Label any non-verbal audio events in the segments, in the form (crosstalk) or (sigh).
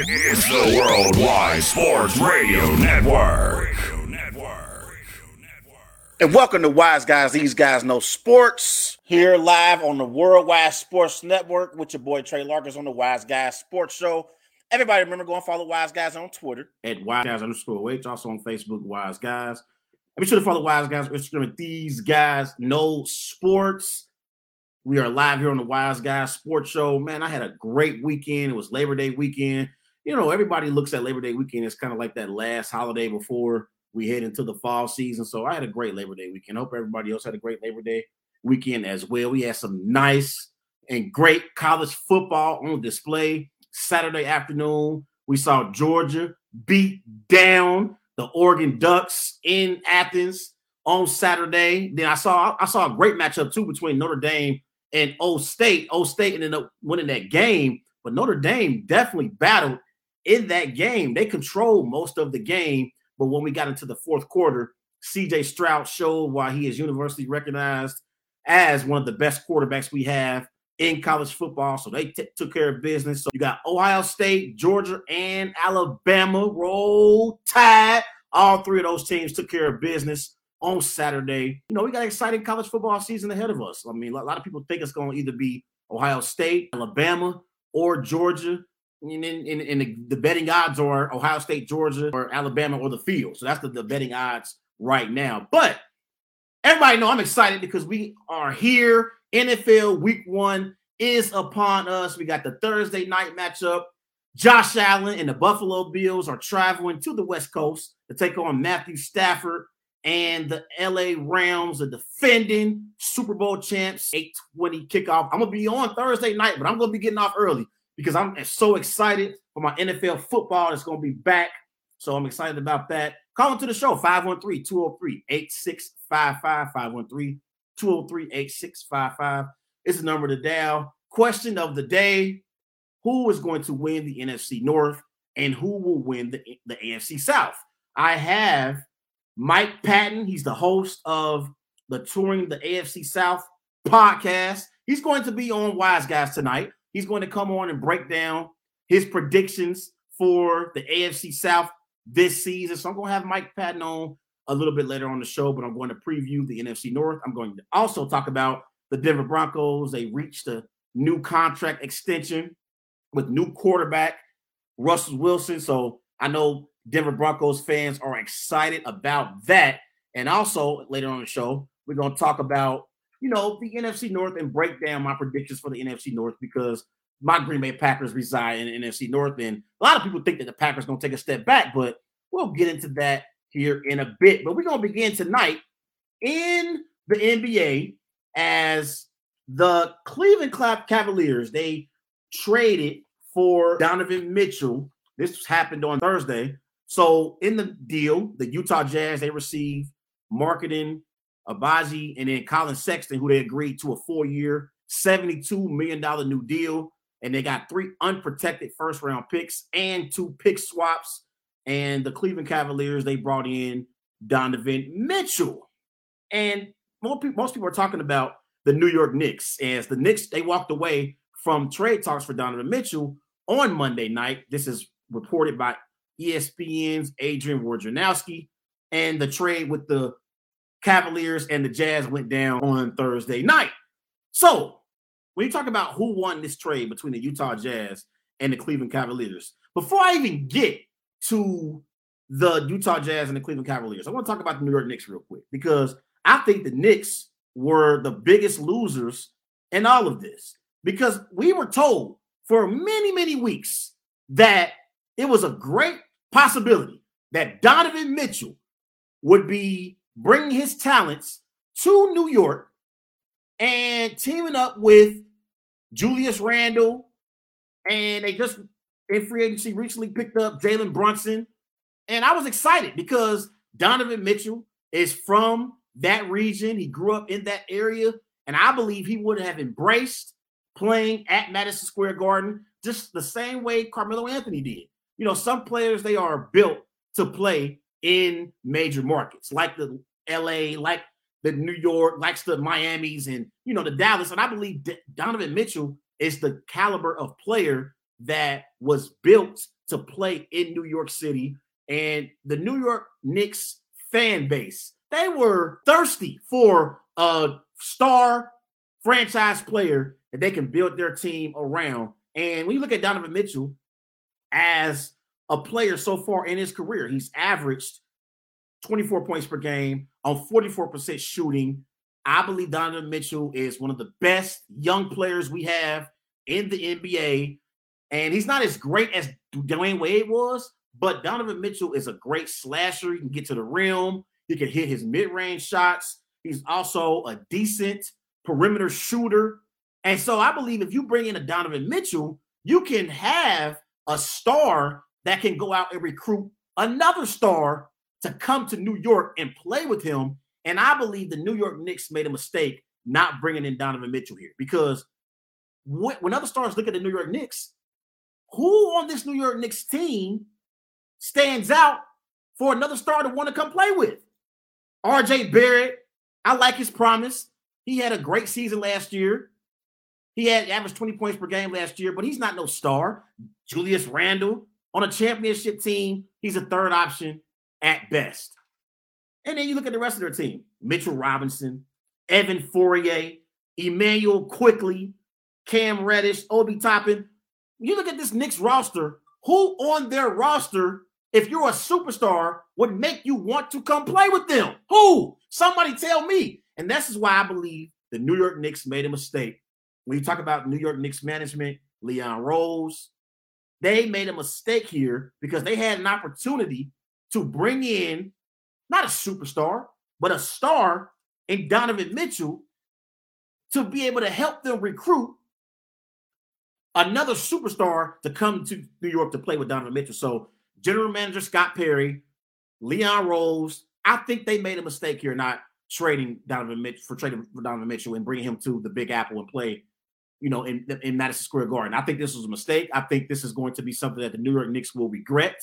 It's the Worldwide Sports Radio Network. And welcome to Wise Guys. These guys know sports. Here live on the Worldwide Sports Network with your boy Trey Larkins on the Wise Guys Sports Show. Everybody remember go and follow Wise Guys on Twitter. at Wise Guys underscore H. Also on Facebook, Wise Guys. And be sure to follow Wise Guys on Instagram at These Guys Know Sports. We are live here on the Wise Guys Sports Show. Man, I had a great weekend. It was Labor Day weekend. You know, everybody looks at Labor Day weekend as kind of like that last holiday before we head into the fall season. So I had a great Labor Day weekend. Hope everybody else had a great Labor Day weekend as well. We had some nice and great college football on display. Saturday afternoon, we saw Georgia beat down the Oregon Ducks in Athens on Saturday. Then I saw I saw a great matchup too between Notre Dame and O State. O State ended up winning that game, but Notre Dame definitely battled in that game. They controlled most of the game, but when we got into the fourth quarter, CJ Stroud showed why he is universally recognized as one of the best quarterbacks we have in college football. So they t- took care of business. So you got Ohio State, Georgia, and Alabama roll tide. All three of those teams took care of business on Saturday. You know, we got an exciting college football season ahead of us. I mean, a lot of people think it's going to either be Ohio State, Alabama, or Georgia. And, in, in the, the betting odds are Ohio State, Georgia, or Alabama, or the field. So that's the, the betting odds right now. But everybody know I'm excited because we are here. NFL Week One is upon us. We got the Thursday night matchup. Josh Allen and the Buffalo Bills are traveling to the West Coast to take on Matthew Stafford and the LA Rams, the defending Super Bowl champs. 8:20 kickoff. I'm gonna be on Thursday night, but I'm gonna be getting off early because I'm so excited for my NFL football. that's gonna be back. So I'm excited about that. Call into the show 513 203 8655. 513 203 8655 is the number to dial. Question of the day Who is going to win the NFC North and who will win the, the AFC South? I have Mike Patton. He's the host of the Touring the AFC South podcast. He's going to be on Wise Guys tonight. He's going to come on and break down his predictions for the AFC South this season. So I'm going to have Mike Patton on a little bit later on the show, but I'm going to preview the NFC North. I'm going to also talk about the Denver Broncos. They reached a new contract extension with new quarterback Russell Wilson. So I know Denver Broncos fans are excited about that. And also later on the show, we're going to talk about, you know, the NFC North and break down my predictions for the NFC North because my Green Bay Packers reside in NFC North. And a lot of people think that the Packers going to take a step back, but we'll get into that here in a bit. But we're going to begin tonight in the NBA as the Cleveland Cavaliers, they traded for Donovan Mitchell. This happened on Thursday. So in the deal, the Utah Jazz, they received Markkanen Agbaji and then Collin Sexton, who they agreed to a four-year, $72 million new deal. And they got three unprotected first round picks and two pick swaps. And the Cleveland Cavaliers, they brought in Donovan Mitchell. And most people, are talking about the New York Knicks as the Knicks, they walked away from trade talks for Donovan Mitchell on Monday night. This is reported by ESPN's Adrian Wojnarowski. And the trade with the Cavaliers and the Jazz went down on Thursday night. So when you talk about who won this trade between the Utah Jazz and the Cleveland Cavaliers, before I even get to the Utah Jazz and the Cleveland Cavaliers, I want to talk about the New York Knicks real quick because I think the Knicks were the biggest losers in all of this because we were told for many, many weeks that it was a great possibility that Donovan Mitchell would be bringing his talents to New York and teaming up with Julius Randle. And they just in free agency recently picked up Jalen Brunson. And I was excited because Donovan Mitchell is from that region. He grew up in that area. And I believe he would have embraced playing at Madison Square Garden just the same way Carmelo Anthony did. You know, some players, they are built to play in major markets like the LA, like the New York, likes the Miami's and, you know, the Dallas. And I believe D- Donovan Mitchell is the caliber of player that was built to play in New York City. And the New York Knicks fan base, they were thirsty for a star franchise player that they can build their team around. And when you look at Donovan Mitchell as a player so far in his career, he's averaged 24 points per game on 44% shooting. I believe Donovan Mitchell is one of the best young players we have in the NBA. And he's not as great as Dwyane Wade was, but Donovan Mitchell is a great slasher. He can get to the rim, he can hit his mid range shots. He's also a decent perimeter shooter. And so I believe if you bring in a Donovan Mitchell, you can have a star that can go out and recruit another star to come to New York and play with him. And I believe the New York Knicks made a mistake not bringing in Donovan Mitchell here because when other stars look at the New York Knicks, who on this New York Knicks team stands out for another star to want to come play with? RJ Barrett, I like his promise. He had a great season last year. He had averaged 20 points per game last year, but he's not no star. Julius Randle on a championship team, he's a third option at best. And then you look at the rest of their team Mitchell Robinson, Evan Fournier, Immanuel Quickley, Cam Reddish, Obi Toppin. You look at this Knicks roster, who on their roster, if you're a superstar, would make you want to come play with them? Who? Somebody tell me. And this is why I believe the New York Knicks made a mistake. When you talk about New York Knicks management, Leon Rose, they made a mistake here because they had an opportunity to bring in not a superstar, but a star in Donovan Mitchell to be able to help them recruit another superstar to come to New York to play with Donovan Mitchell. So, general manager Scott Perry, Leon Rose, I think they made a mistake here not trading Donovan Mitchell for trading for Donovan Mitchell and bringing him to the Big Apple and play, you know, in, in Madison Square Garden. I think this was a mistake. I think this is going to be something that the New York Knicks will regret.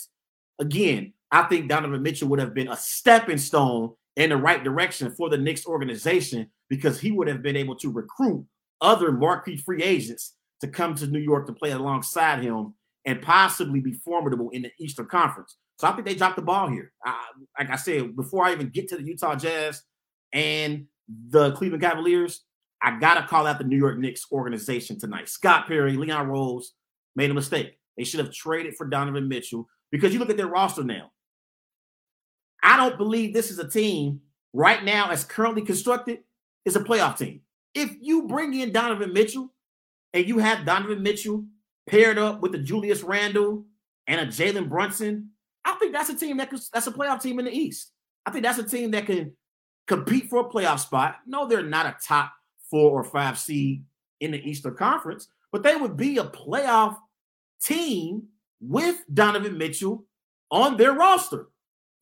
Again, I think Donovan Mitchell would have been a stepping stone in the right direction for the Knicks organization because he would have been able to recruit other marquee free agents to come to New York to play alongside him and possibly be formidable in the Eastern Conference. So I think they dropped the ball here. I, like I said, before I even get to the Utah Jazz and the Cleveland Cavaliers, I got to call out the New York Knicks organization tonight. Scott Perry, Leon Rose made a mistake. They should have traded for Donovan Mitchell because you look at their roster now. I don't believe this is a team right now, as currently constructed, is a playoff team. If you bring in Donovan Mitchell and you have Donovan Mitchell paired up with a Julius Randle and a Jalen Brunson, I think that's a team that could, that's a playoff team in the East. I think that's a team that can compete for a playoff spot. No, they're not a top four or five seed in the Eastern Conference, but they would be a playoff team with Donovan Mitchell on their roster.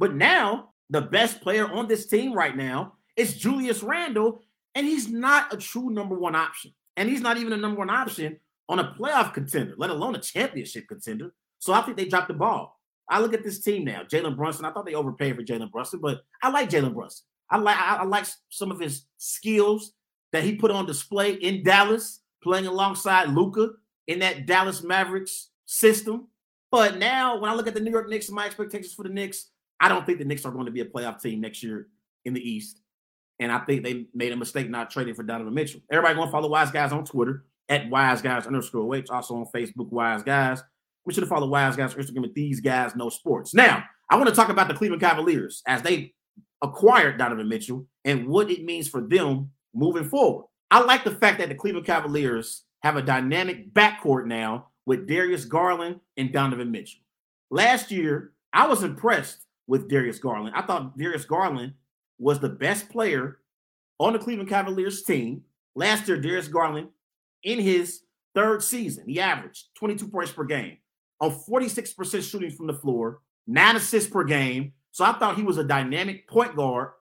But now, the best player on this team right now is Julius Randle, and he's not a true number one option. And he's not even a number one option on a playoff contender, let alone a championship contender. So I think they dropped the ball. I look at this team now. Jalen Brunson. I thought they overpaid for Jalen Brunson, but I like Jalen Brunson. I like I, I like some of his skills that he put on display in Dallas, playing alongside Luka in that Dallas Mavericks system. But now, when I look at the New York Knicks my expectations for the Knicks, I don't think the Knicks are going to be a playoff team next year in the East. And I think they made a mistake not trading for Donovan Mitchell. Everybody going to follow Wise Guys on Twitter at Wise Guys underscore H. Also on Facebook, Wise Guys. We should have followed Wise Guys on Instagram at These Guys Know Sports. Now, I want to talk about the Cleveland Cavaliers as they acquired Donovan Mitchell and what it means for them moving forward. I like the fact that the Cleveland Cavaliers have a dynamic backcourt now with Darius Garland and Donovan Mitchell. Last year, I was impressed with Darius Garland. I thought Darius Garland was the best player on the Cleveland Cavaliers team. Last year, Darius Garland, in his third season, he averaged 22 points per game on 46% shooting from the floor, nine assists per game. So I thought he was a dynamic point guard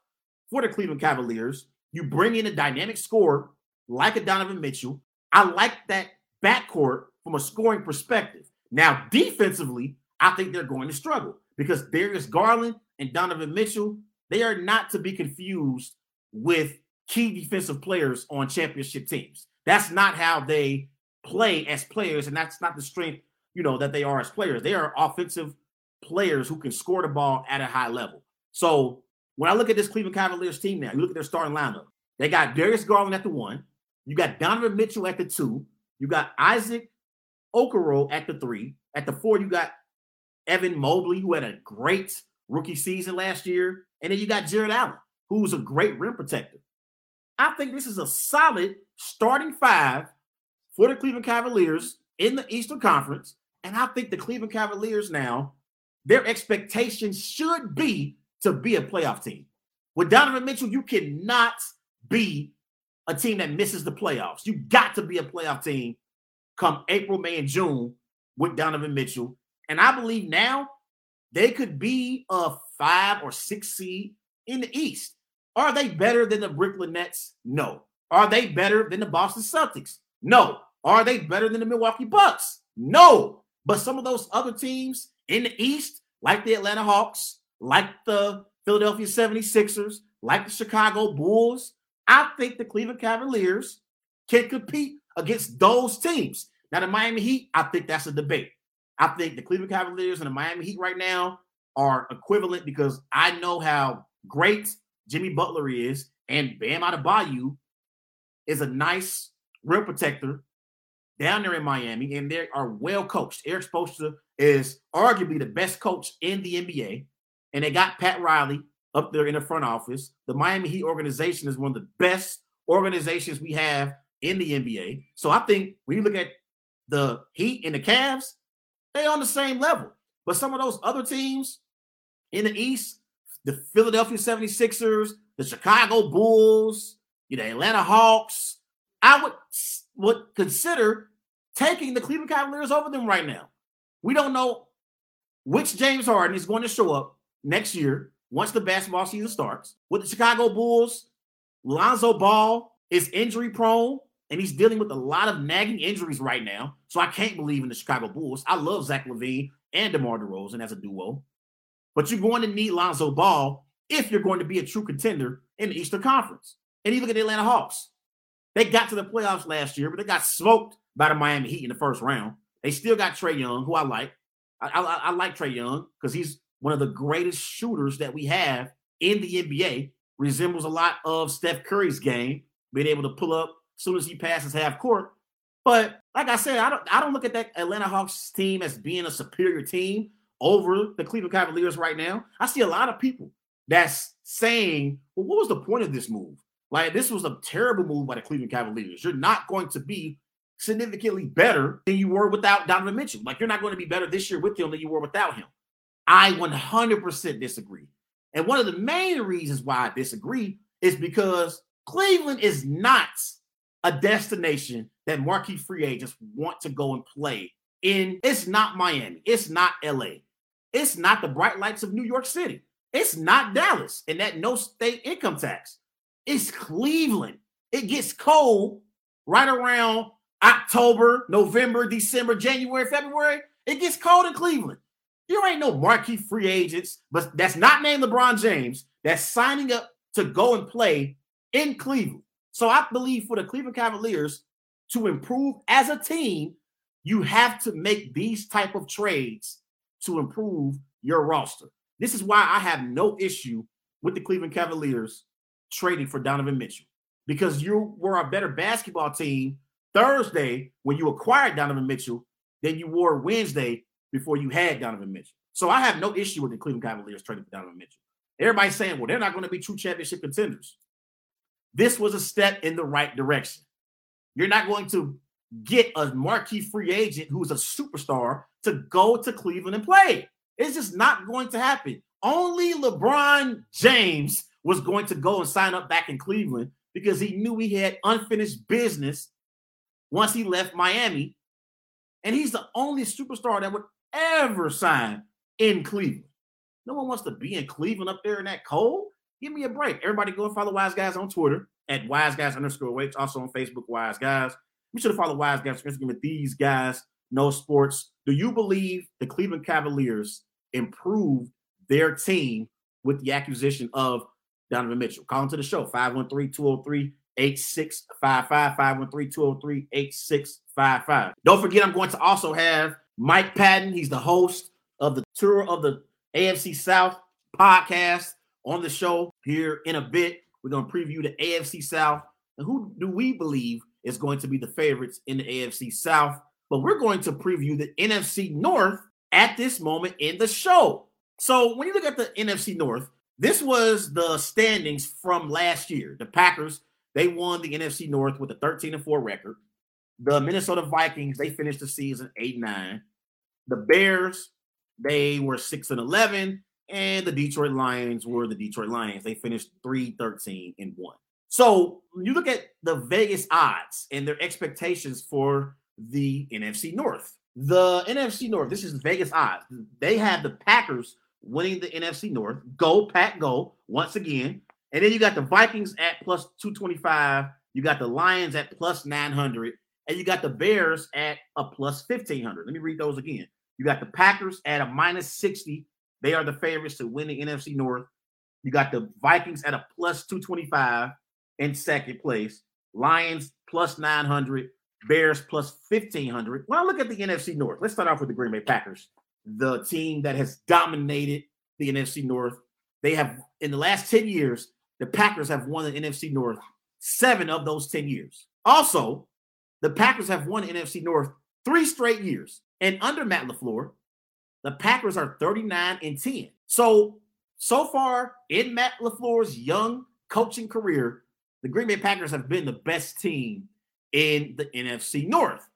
for the Cleveland Cavaliers. You bring in a dynamic scorer like a Donovan Mitchell. I like that backcourt from a scoring perspective. Now, defensively, I think they're going to struggle because Darius Garland and Donovan Mitchell, they are not to be confused with key defensive players on championship teams. That's not how they play as players, and that's not the strength you know, that they are as players. They are offensive players who can score the ball at a high level. So when I look at this Cleveland Cavaliers team now, you look at their starting lineup. They got Darius Garland at the one. You got Donovan Mitchell at the two. You got Isaac Okoro at the three. At the four, you got Evan Mobley, who had a great rookie season last year. And then you got Jarrett Allen, who's a great rim protector. I think this is a solid starting five for the Cleveland Cavaliers in the Eastern Conference. And I think the Cleveland Cavaliers now, their expectation should be to be a playoff team. With Donovan Mitchell, you cannot be a team that misses the playoffs. You got to be a playoff team come April, May, and June with Donovan Mitchell. And I believe now they could be a five or six seed in the East. Are they better than the Brooklyn Nets? No. Are they better than the Boston Celtics? No. Are they better than the Milwaukee Bucks? No. But some of those other teams in the East, like the Atlanta Hawks, like the Philadelphia 76ers, like the Chicago Bulls, I think the Cleveland Cavaliers can compete against those teams. Now, the Miami Heat, I think that's a debate. I think the Cleveland Cavaliers and the Miami Heat right now are equivalent because I know how great Jimmy Butler is, and Bam Adebayo is a nice rim protector down there in Miami, and they are well coached. Erik Spoelstra is arguably the best coach in the NBA, and they got Pat Riley up there in the front office. The Miami Heat organization is one of the best organizations we have in the NBA. So I think when you look at the Heat and the Cavs, they on the same level. But some of those other teams in the East, the Philadelphia 76ers, the Chicago Bulls, you know, Atlanta Hawks, I would would consider taking the Cleveland Cavaliers over them right now. We don't know which James Harden is going to show up next year once the basketball season starts. With the Chicago Bulls, Lonzo Ball is injury prone and he's dealing with a lot of nagging injuries right now. So I can't believe in the Chicago Bulls. I love Zach LaVine and DeMar DeRozan as a duo. But you're going to need Lonzo Ball if you're going to be a true contender in the Eastern Conference. And you look at the Atlanta Hawks. They got to the playoffs last year, but they got smoked by the Miami Heat in the first round. They still got Trae Young, who I like. I, I, I like Trae Young because he's one of the greatest shooters that we have in the NBA. Resembles a lot of Steph Curry's game, being able to pull up soon as he passes half court. But like I said, I don't I don't look at that Atlanta Hawks team as being a superior team over the Cleveland Cavaliers right now. I see a lot of people that's saying, well, what was the point of this move? Like, this was a terrible move by the Cleveland Cavaliers. You're not going to be significantly better than you were without Donovan Mitchell. Like, you're not going to be better this year with him than you were without him. I 100% disagree. And one of the main reasons why I disagree is because Cleveland is not a destination that marquee free agents want to go and play in. It's not Miami. It's not LA. It's not the bright lights of New York City. It's not Dallas and that no state income tax. It's Cleveland. It gets cold right around October, November, December, January, February. It gets cold in Cleveland. There ain't no marquee free agents, but that's not named LeBron James that's signing up to go and play in Cleveland. So I believe for the Cleveland Cavaliers to improve as a team, you have to make these type of trades to improve your roster. This is why I have no issue with the Cleveland Cavaliers trading for Donovan Mitchell because you were a better basketball team Thursday when you acquired Donovan Mitchell than you were Wednesday before you had Donovan Mitchell. So I have no issue with the Cleveland Cavaliers trading for Donovan Mitchell. Everybody's saying, well, they're not going to be true championship contenders. This was a step in the right direction. You're not going to get a marquee free agent who's a superstar to go to Cleveland and play. It's just not going to happen. Only LeBron James was going to go and sign up back in Cleveland because he knew he had unfinished business once he left Miami. And he's the only superstar that would ever sign in Cleveland. No one wants to be in Cleveland up there in that cold. Give me a break. Everybody go and follow Wise Guys on Twitter at Wise Guys underscore Waits. Also on Facebook, Wise Guys. Be sure to follow Wise Guys on Instagram with these guys know sports. Do you believe the Cleveland Cavaliers improved their team with the acquisition of Donovan Mitchell? Call into the show 513 203 8655 513 203 8655. Don't forget, I'm going to also have Mike Patton. He's the host of the Tour of the AFC South podcast on the show here in a bit. We're going to preview the AFC South and who do we believe is going to be the favorites in the AFC South. But we're going to preview the NFC North at this moment in the show. So when you look at the NFC North, this was the standings from last year. The Packers, they won the NFC North with a 13 and 4 record. The Minnesota Vikings, they finished the season 8 9. The Bears, they were 6 and 11. And the Detroit Lions were the Detroit Lions. They finished 3 13 and 1. So you look at the Vegas odds and their expectations for the NFC North, the NFC North, this is Vegas odds. They have the Packers winning the NFC North. Go, Pack, go once again. And then you got the Vikings at plus 225. You got the Lions at plus 900. And you got the Bears at a plus 1500. Let me read those again. You got the Packers at a minus 60. They are the favorites to win the NFC North. You got the Vikings at a plus 225 in second place. Lions plus 900. Bears plus 1500. When I look at the NFC North, let's start off with the Green Bay Packers the team that has dominated the NFC North. They have, in the last 10 years, the Packers have won the NFC North seven of those 10 years. Also, the Packers have won NFC North three straight years. And under Matt LaFleur, the Packers are 39 and 10. So, so far in Matt LaFleur's young coaching career, the Green Bay Packers have been the best team in the NFC North.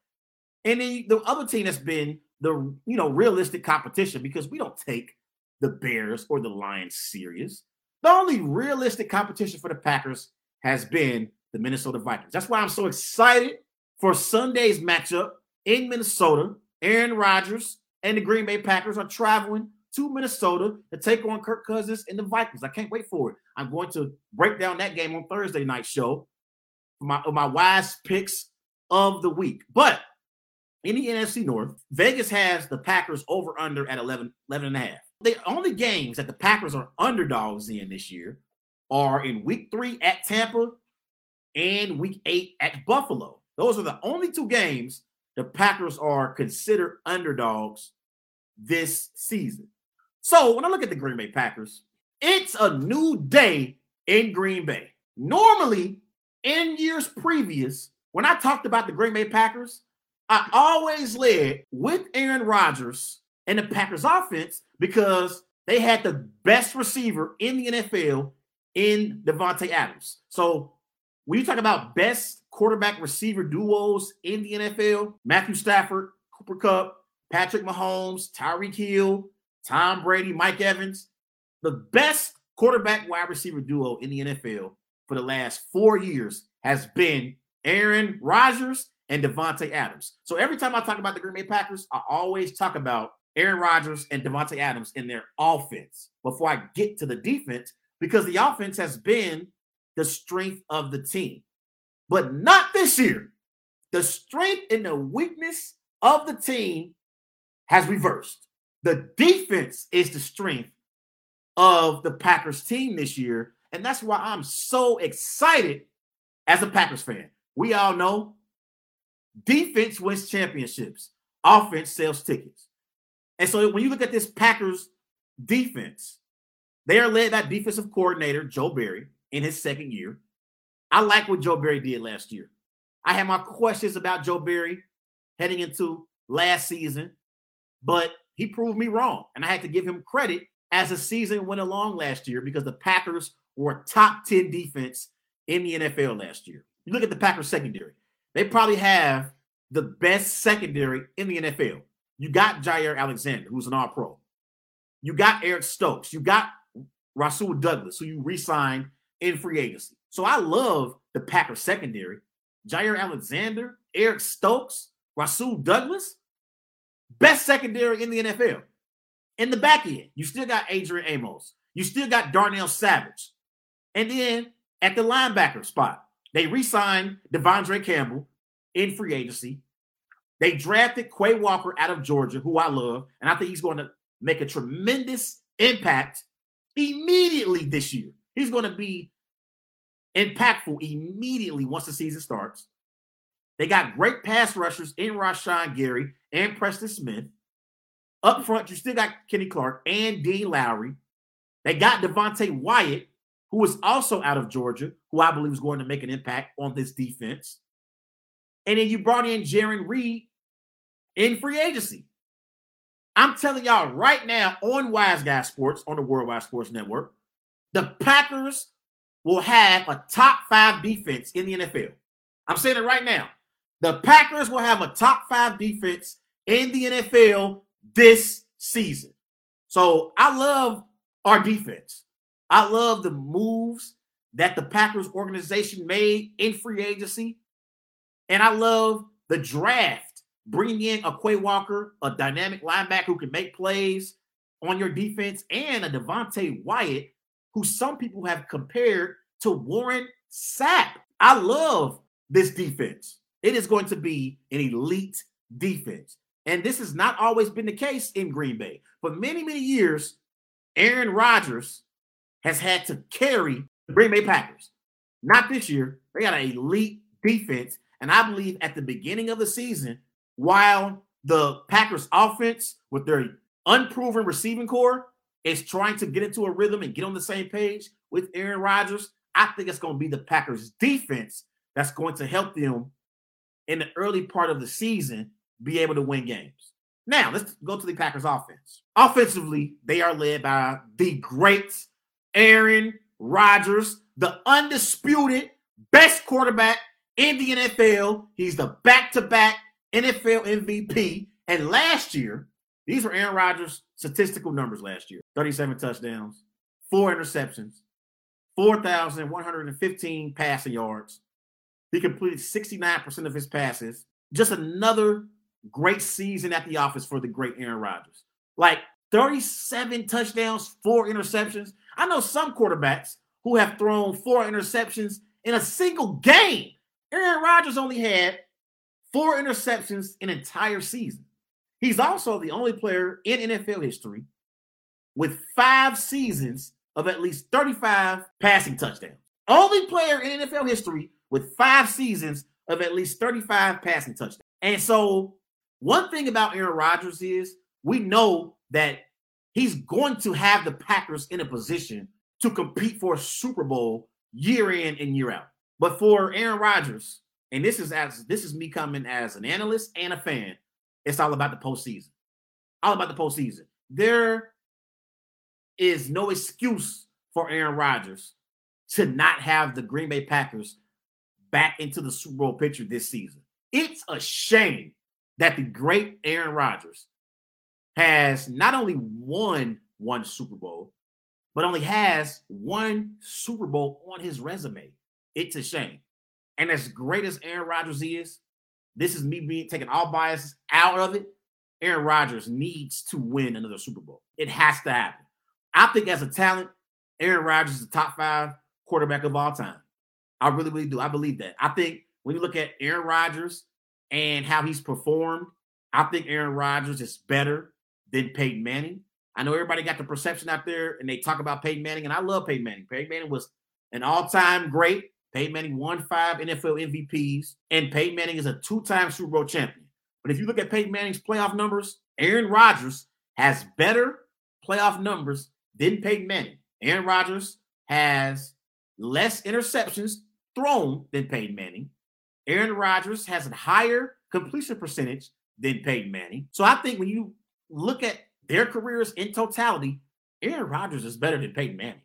And then the other team that's been the you know realistic competition because we don't take the Bears or the Lions serious. The only realistic competition for the Packers has been the Minnesota Vikings. That's why I'm so excited for Sunday's matchup in Minnesota. Aaron Rodgers and the Green Bay Packers are traveling to Minnesota to take on Kirk Cousins and the Vikings. I can't wait for it. I'm going to break down that game on Thursday night show. My my wise picks of the week. But in the NFC North, Vegas has the Packers over under at 11, 11 and a half. The only games that the Packers are underdogs in this year are in week three at Tampa and week eight at Buffalo. Those are the only two games the Packers are considered underdogs this season. So when I look at the Green Bay Packers, it's a new day in Green Bay. Normally, in years previous, when I talked about the Green Bay Packers, I always led with Aaron Rodgers and the Packers offense because they had the best receiver in the NFL in Davante Adams. So when you talk about best quarterback receiver duos in the NFL, Matthew Stafford, Cooper Kupp, Patrick Mahomes, Tyreek Hill, Tom Brady, Mike Evans, the best quarterback wide receiver duo in the NFL for the last four years has been Aaron Rodgers and Davante Adams. So every time I talk about the Green Bay Packers, I always talk about Aaron Rodgers and Davante Adams in their offense before I get to the defense because the offense has been the strength of the team. But not this year. The strength and the weakness of the team has reversed. The defense is the strength of the Packers team this year. And that's why I'm so excited as a Packers fan. We all know Defense wins championships. Offense sells tickets. And so when you look at this Packers defense, they are led by defensive coordinator Joe Barry in his second year. I like what Joe Barry did last year. I had my questions about Joe Barry heading into last season, but he proved me wrong. And I had to give him credit as the season went along last year because the Packers were top 10 defense in the NFL last year. You look at the Packers secondary. They probably have the best secondary in the NFL. You got Jaire Alexander, who's an all pro. You got Eric Stokes. You got Rasul Douglas, who you re signed in free agency. So I love the Packers secondary. Jaire Alexander, Eric Stokes, Rasul Douglas, best secondary in the NFL. In the back end, you still got Adrian Amos. You still got Darnell Savage. And then at the linebacker spot, they re-signed De'Vondre Campbell in free agency. They drafted Quay Walker out of Georgia, who I love, and I think he's going to make a tremendous impact immediately this year. He's going to be impactful immediately once the season starts. They got great pass rushers in Rashan Gary and Preston Smith. Up front, you still got Kenny Clark and Dean Lowry. They got Devonte Wyatt, who is also out of Georgia, who I believe is going to make an impact on this defense. And then you brought in Jarran Reed in free agency. I'm telling y'all right now on Wise Guy Sports, on the Worldwide Sports Network, the Packers will have a top five defense in the NFL. I'm saying it right now. The Packers will have a top five defense in the NFL this season. So I love our defense. I love the moves that the Packers organization made in free agency. And I love the draft, bringing in a Quay Walker, a dynamic linebacker who can make plays on your defense, and a Devonte Wyatt, who some people have compared to Warren Sapp. I love this defense. It is going to be an elite defense. And this has not always been the case in Green Bay. For many, many years, Aaron Rodgers has had to carry the Green Bay Packers. Not this year. They got an elite defense. And I believe at the beginning of the season, while the Packers offense with their unproven receiving corps is trying to get into a rhythm and get on the same page with Aaron Rodgers, I think it's going to be the Packers defense that's going to help them in the early part of the season be able to win games. Now, let's go to the Packers offense. Offensively, they are led by the great Aaron Rodgers, the undisputed best quarterback in the NFL. He's the back to back NFL MVP. And last year, these were Aaron Rodgers' statistical numbers last year 37 touchdowns, four interceptions, 4,115 passing yards. He completed 69% of his passes. Just another great season at the office for the great Aaron Rodgers. Like 37 touchdowns, four interceptions. I know some quarterbacks who have thrown four interceptions in a single game. Aaron Rodgers only had four interceptions in an entire season. He's also the only player in NFL history with five seasons of at least 35 passing touchdowns. Only player in NFL history with five seasons of at least 35 passing touchdowns. And so, one thing about Aaron Rodgers is we know that he's going to have the Packers in a position to compete for a Super Bowl year in and year out. But for Aaron Rodgers, and this is as this is me coming as an analyst and a fan, it's all about the postseason. All about the postseason. There is no excuse for Aaron Rodgers to not have the Green Bay Packers back into the Super Bowl picture this season. It's a shame that the great Aaron Rodgers has not only won one Super Bowl, but only has one Super Bowl on his resume. It's a shame. And as great as Aaron Rodgers is, this is me being taking all biases out of it. Aaron Rodgers needs to win another Super Bowl. It has to happen. I think as a talent, Aaron Rodgers is the top five quarterback of all time. I really, really do. I believe that. I think when you look at Aaron Rodgers and how he's performed, I think Aaron Rodgers is better than Peyton Manning. I know everybody got the perception out there and they talk about Peyton Manning, and I love Peyton Manning. Peyton Manning was an all-time great. Peyton Manning won five NFL MVPs, and Peyton Manning is a two-time Super Bowl champion. But if you look at Peyton Manning's playoff numbers, Aaron Rodgers has better playoff numbers than Peyton Manning. Aaron Rodgers has less interceptions thrown than Peyton Manning. Aaron Rodgers has a higher completion percentage than Peyton Manning. So I think when you look at their careers in totality, Aaron Rodgers is better than Peyton Manning.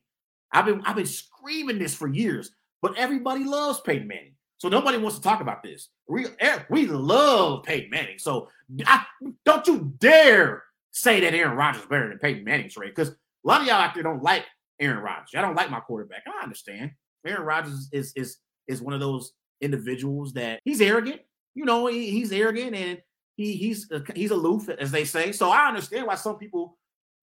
I've been I've been screaming this for years, but everybody loves Peyton Manning. So nobody wants to talk about this. We we love Peyton Manning. So I, don't you dare say that Aaron Rodgers is better than Peyton Manning, Trey, because a lot of y'all out there don't like Aaron Rodgers. I don't like my quarterback. I understand. Aaron Rodgers is is is one of those individuals that he's arrogant. You know, he, he's arrogant and he he's uh, he's aloof, as they say. So I understand why some people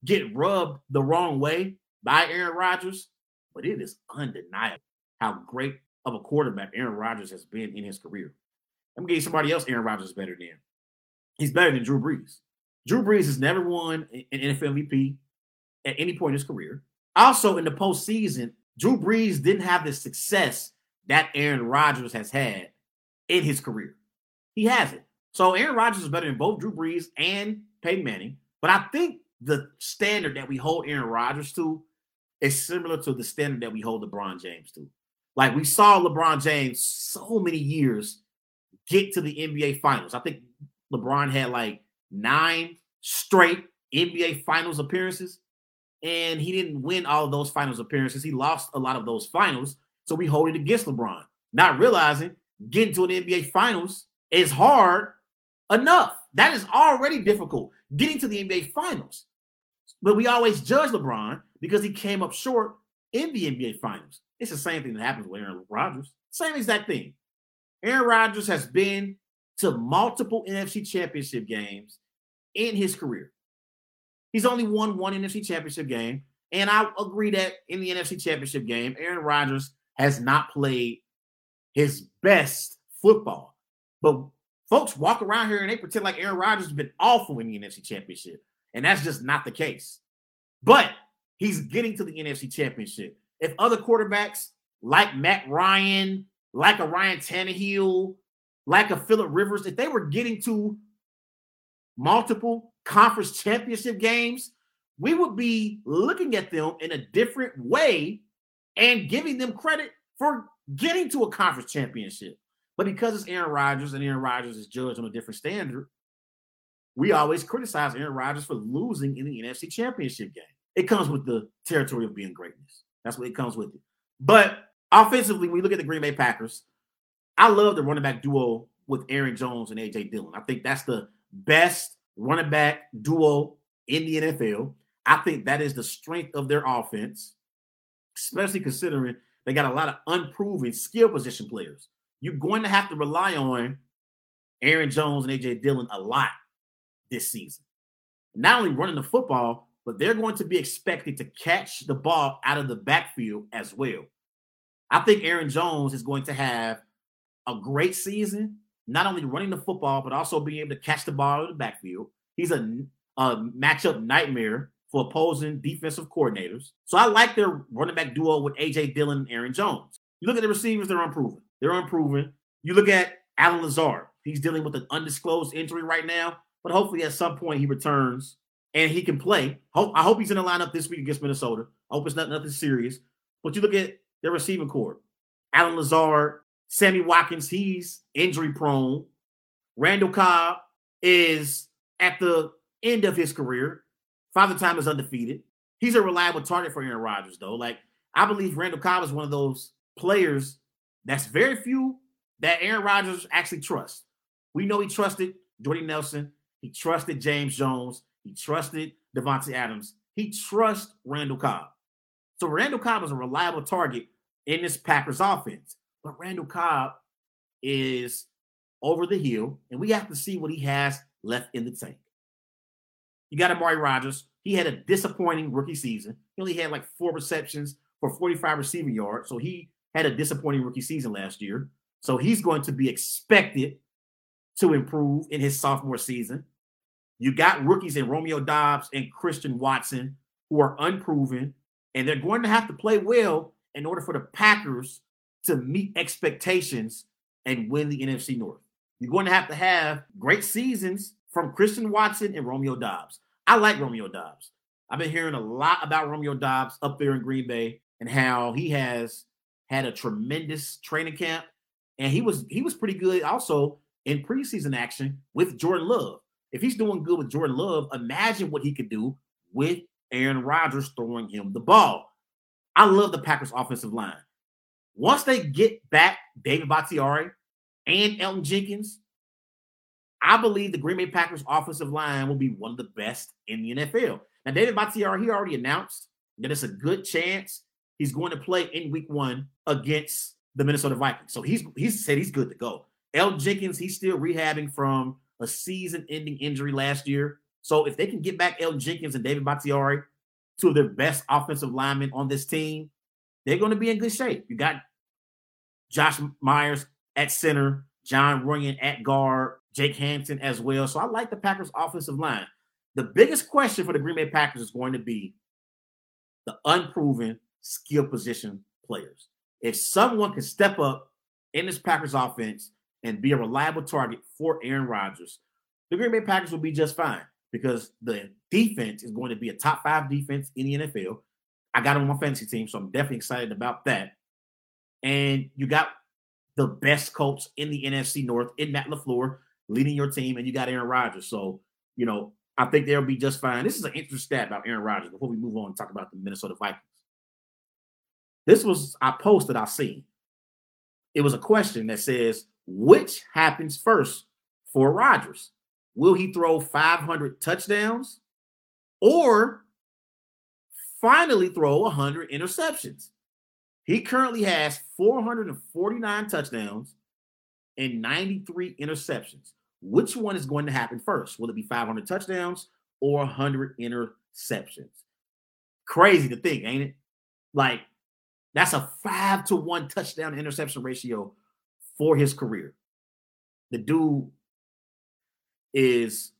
get rubbed the wrong way by Aaron Rodgers, but it is undeniable how great of a quarterback Aaron Rodgers has been in his career. Let me give you somebody else Aaron Rodgers is better than. He's better than Drew Brees. Drew Brees has never won an NFL MVP at any point in his career. Also, in the postseason, Drew Brees didn't have the success that Aaron Rodgers has had in his career. He hasn't. So Aaron Rodgers is better than both Drew Brees and Peyton Manning. But I think the standard that we hold Aaron Rodgers to is similar to the standard that we hold LeBron James to. Like we saw LeBron James so many years get to the NBA finals. I think LeBron had like nine straight NBA finals appearances, and he didn't win all of those finals appearances. He lost a lot of those finals. So we hold it against LeBron, not realizing getting to an NBA finals is hard enough. That is already difficult getting to the NBA finals. But we always judge LeBron because he came up short in the NBA finals. It's the same thing that happens with Aaron Rodgers. Same exact thing. Aaron Rodgers has been to multiple NFC championship games in his career. He's only won one NFC championship game. And I agree that in the NFC championship game, Aaron Rodgers has not played his best football. But folks walk around here and they pretend like Aaron Rodgers has been awful in the NFC championship. And that's just not the case. But he's getting to the NFC championship. If other quarterbacks like Matt Ryan, like a Ryan Tannehill, like a Philip Rivers, if they were getting to multiple conference championship games, we would be looking at them in a different way and giving them credit for getting to a conference championship. But because it's Aaron Rodgers and Aaron Rodgers is judged on a different standard, we always criticize Aaron Rodgers for losing in the NFC championship game. It comes with the territory of being greatness. That's what it comes with it. But offensively, when you look at the Green Bay Packers. I love the running back duo with Aaron Jones and AJ Dillon. I think that's the best running back duo in the NFL. I think that is the strength of their offense, especially considering they got a lot of unproven skill position players. You're going to have to rely on Aaron Jones and AJ Dillon a lot this season. Not only running the football, but they're going to be expected to catch the ball out of the backfield as well. I think Aaron Jones is going to have a great season, not only running the football, but also being able to catch the ball out of the backfield. He's a, a matchup nightmare for opposing defensive coordinators. So I like their running back duo with AJ Dillon and Aaron Jones. You look at the receivers, they're unproven. They're unproven. You look at Allen Lazard. He's dealing with an undisclosed injury right now, but hopefully at some point he returns and he can play. I hope he's in the lineup this week against Minnesota. I hope it's not nothing serious. But you look at their receiving corps. Allen Lazard, Sammy Watkins, he's injury prone. Randall Cobb is at the end of his career. Father Time is undefeated. He's a reliable target for Aaron Rodgers, though. Like, I believe Randall Cobb is one of those players that's very few that Aaron Rodgers actually trusts. We know he trusted Jordy Nelson. He trusted James Jones. He trusted Davante Adams. He trusts Randall Cobb. So Randall Cobb is a reliable target in this Packers offense. But Randall Cobb is over the hill, and we have to see what he has left in the tank. You got Amari Rogers. He had a disappointing rookie season. He only had like four receptions for 45 receiving yards. So he had a disappointing rookie season last year. So he's going to be expected to improve in his sophomore season. You got rookies in Romeo Doubs and Christian Watson who are unproven, and they're going to have to play well in order for the Packers to meet expectations and win the NFC North. You're going to have to have great seasons from Christian Watson and Romeo Doubs. I like Romeo Doubs. I've been hearing a lot about Romeo Doubs up there in Green Bay and how he has had a tremendous training camp, and he was he was pretty good also in preseason action with Jordan Love. If he's doing good with Jordan Love, imagine what he could do with Aaron Rodgers throwing him the ball. I love the Packers offensive line. Once they get back David Bakhtiari and Elgton Jenkins, I believe the Green Bay Packers offensive line will be one of the best in the NFL. Now, David Bakhtiari, he already announced that it's a good chance he's going to play in week one against the Minnesota Vikings. So he's he said he's good to go. Elgton Jenkins, he's still rehabbing from a season-ending injury last year. So if they can get back Elgton Jenkins and David Bakhtiari, two of their best offensive linemen on this team, they're going to be in good shape. You got Josh Myers at center, Jon Runyan at guard, Jake Hanson as well. So I like the Packers offensive line. The biggest question for the Green Bay Packers is going to be the unproven skill position players. If someone can step up in this Packers offense and be a reliable target for Aaron Rodgers, the Green Bay Packers will be just fine because the defense is going to be a top five defense in the NFL. I got him on my fantasy team, so I'm definitely excited about that. And you got the best coach in the NFC North in Matt LaFleur leading your team, and you got Aaron Rodgers. So, you know, I think they'll be just fine. This is an interesting stat about Aaron Rodgers before we move on and talk about the Minnesota Vikings. This was I posted, I seen. It was a question that says, which happens first for Rodgers? Will he throw 500 touchdowns or finally throw 100 interceptions? He currently has 449 touchdowns and 93 interceptions. Which one is going to happen first? Will it be 500 touchdowns or 100 interceptions? Crazy to think, ain't it? Like, that's a five to one touchdown interception ratio for his career. The dude is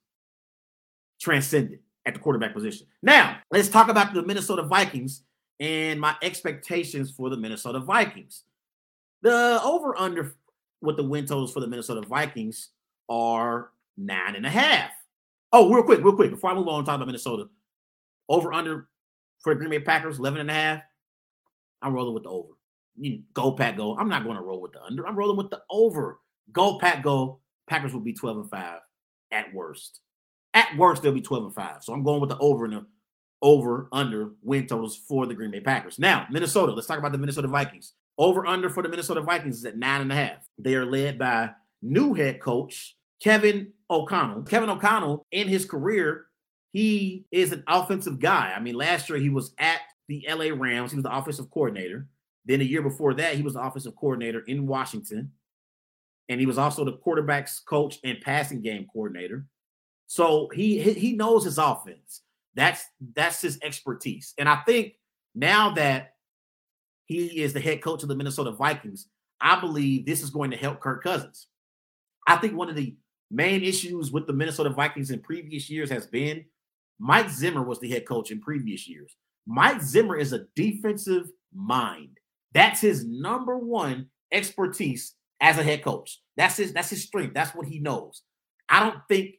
transcendent at the quarterback position. Now, let's talk about the Minnesota Vikings and my expectations for the Minnesota Vikings. The over under with the win totals for the Minnesota Vikings are nine and a half. Oh, real quick, real quick, before I move on talk about Minnesota, over under for the Green Bay Packers, 11 and a half. I'm rolling with the over. You go pack go. I'm not going to roll with the under. I'm rolling with the over. Go pack go. Packers will be 12 and 5 at worst. At worst, they'll be 12 and 5. So I'm going with the over and the over under win totals for the Green Bay Packers. Now, Minnesota. Let's talk about the Minnesota Vikings. Over under for the Minnesota Vikings is at nine and a half. They are led by new head coach Kevin O'Connell. Kevin O'Connell, in his career, he is an offensive guy. I mean, last year he was at the LA Rams. He was the offensive coordinator. Then a year before that, he was the offensive coordinator in Washington. And he was also the quarterback's coach and passing game coordinator. So he he knows his offense. That's that's his expertise. And I think now that he is the head coach of the Minnesota Vikings, I believe this is going to help Kirk Cousins. I think one of the main issues with the Minnesota Vikings in previous years has been Mike Zimmer was the head coach in previous years. Mike Zimmer is a defensive mind. That's his number one expertise as a head coach. That's his that's his strength. That's what he knows. I don't think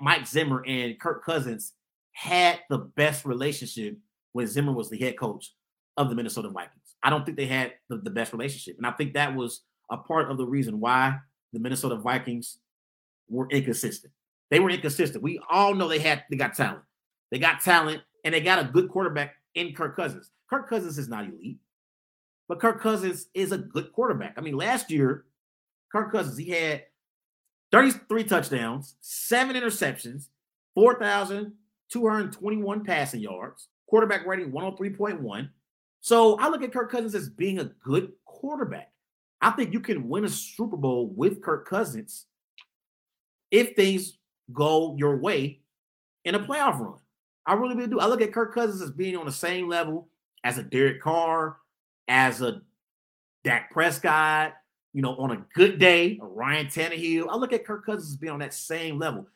Mike Zimmer and Kirk Cousins had the best relationship when Zimmer was the head coach of the Minnesota Vikings. I don't think they had the, the best relationship. And I think that was a part of the reason why the Minnesota Vikings were inconsistent. They were inconsistent. We all know they had they got talent. They got talent and they got a good quarterback in Kirk Cousins. Kirk Cousins is not elite, but Kirk Cousins is a good quarterback. I mean, last year, Kirk Cousins, he had 33 touchdowns, seven interceptions, 4,221 passing yards, quarterback rating 103.1. So I look at Kirk Cousins as being a good quarterback. I think you can win a Super Bowl with Kirk Cousins if things go your way in a playoff run. I really do. I look at Kirk Cousins as being on the same level as a Derek Carr, as a Dak Prescott, you know, on a good day, a Ryan Tannehill. I look at Kirk Cousins as being on that same level.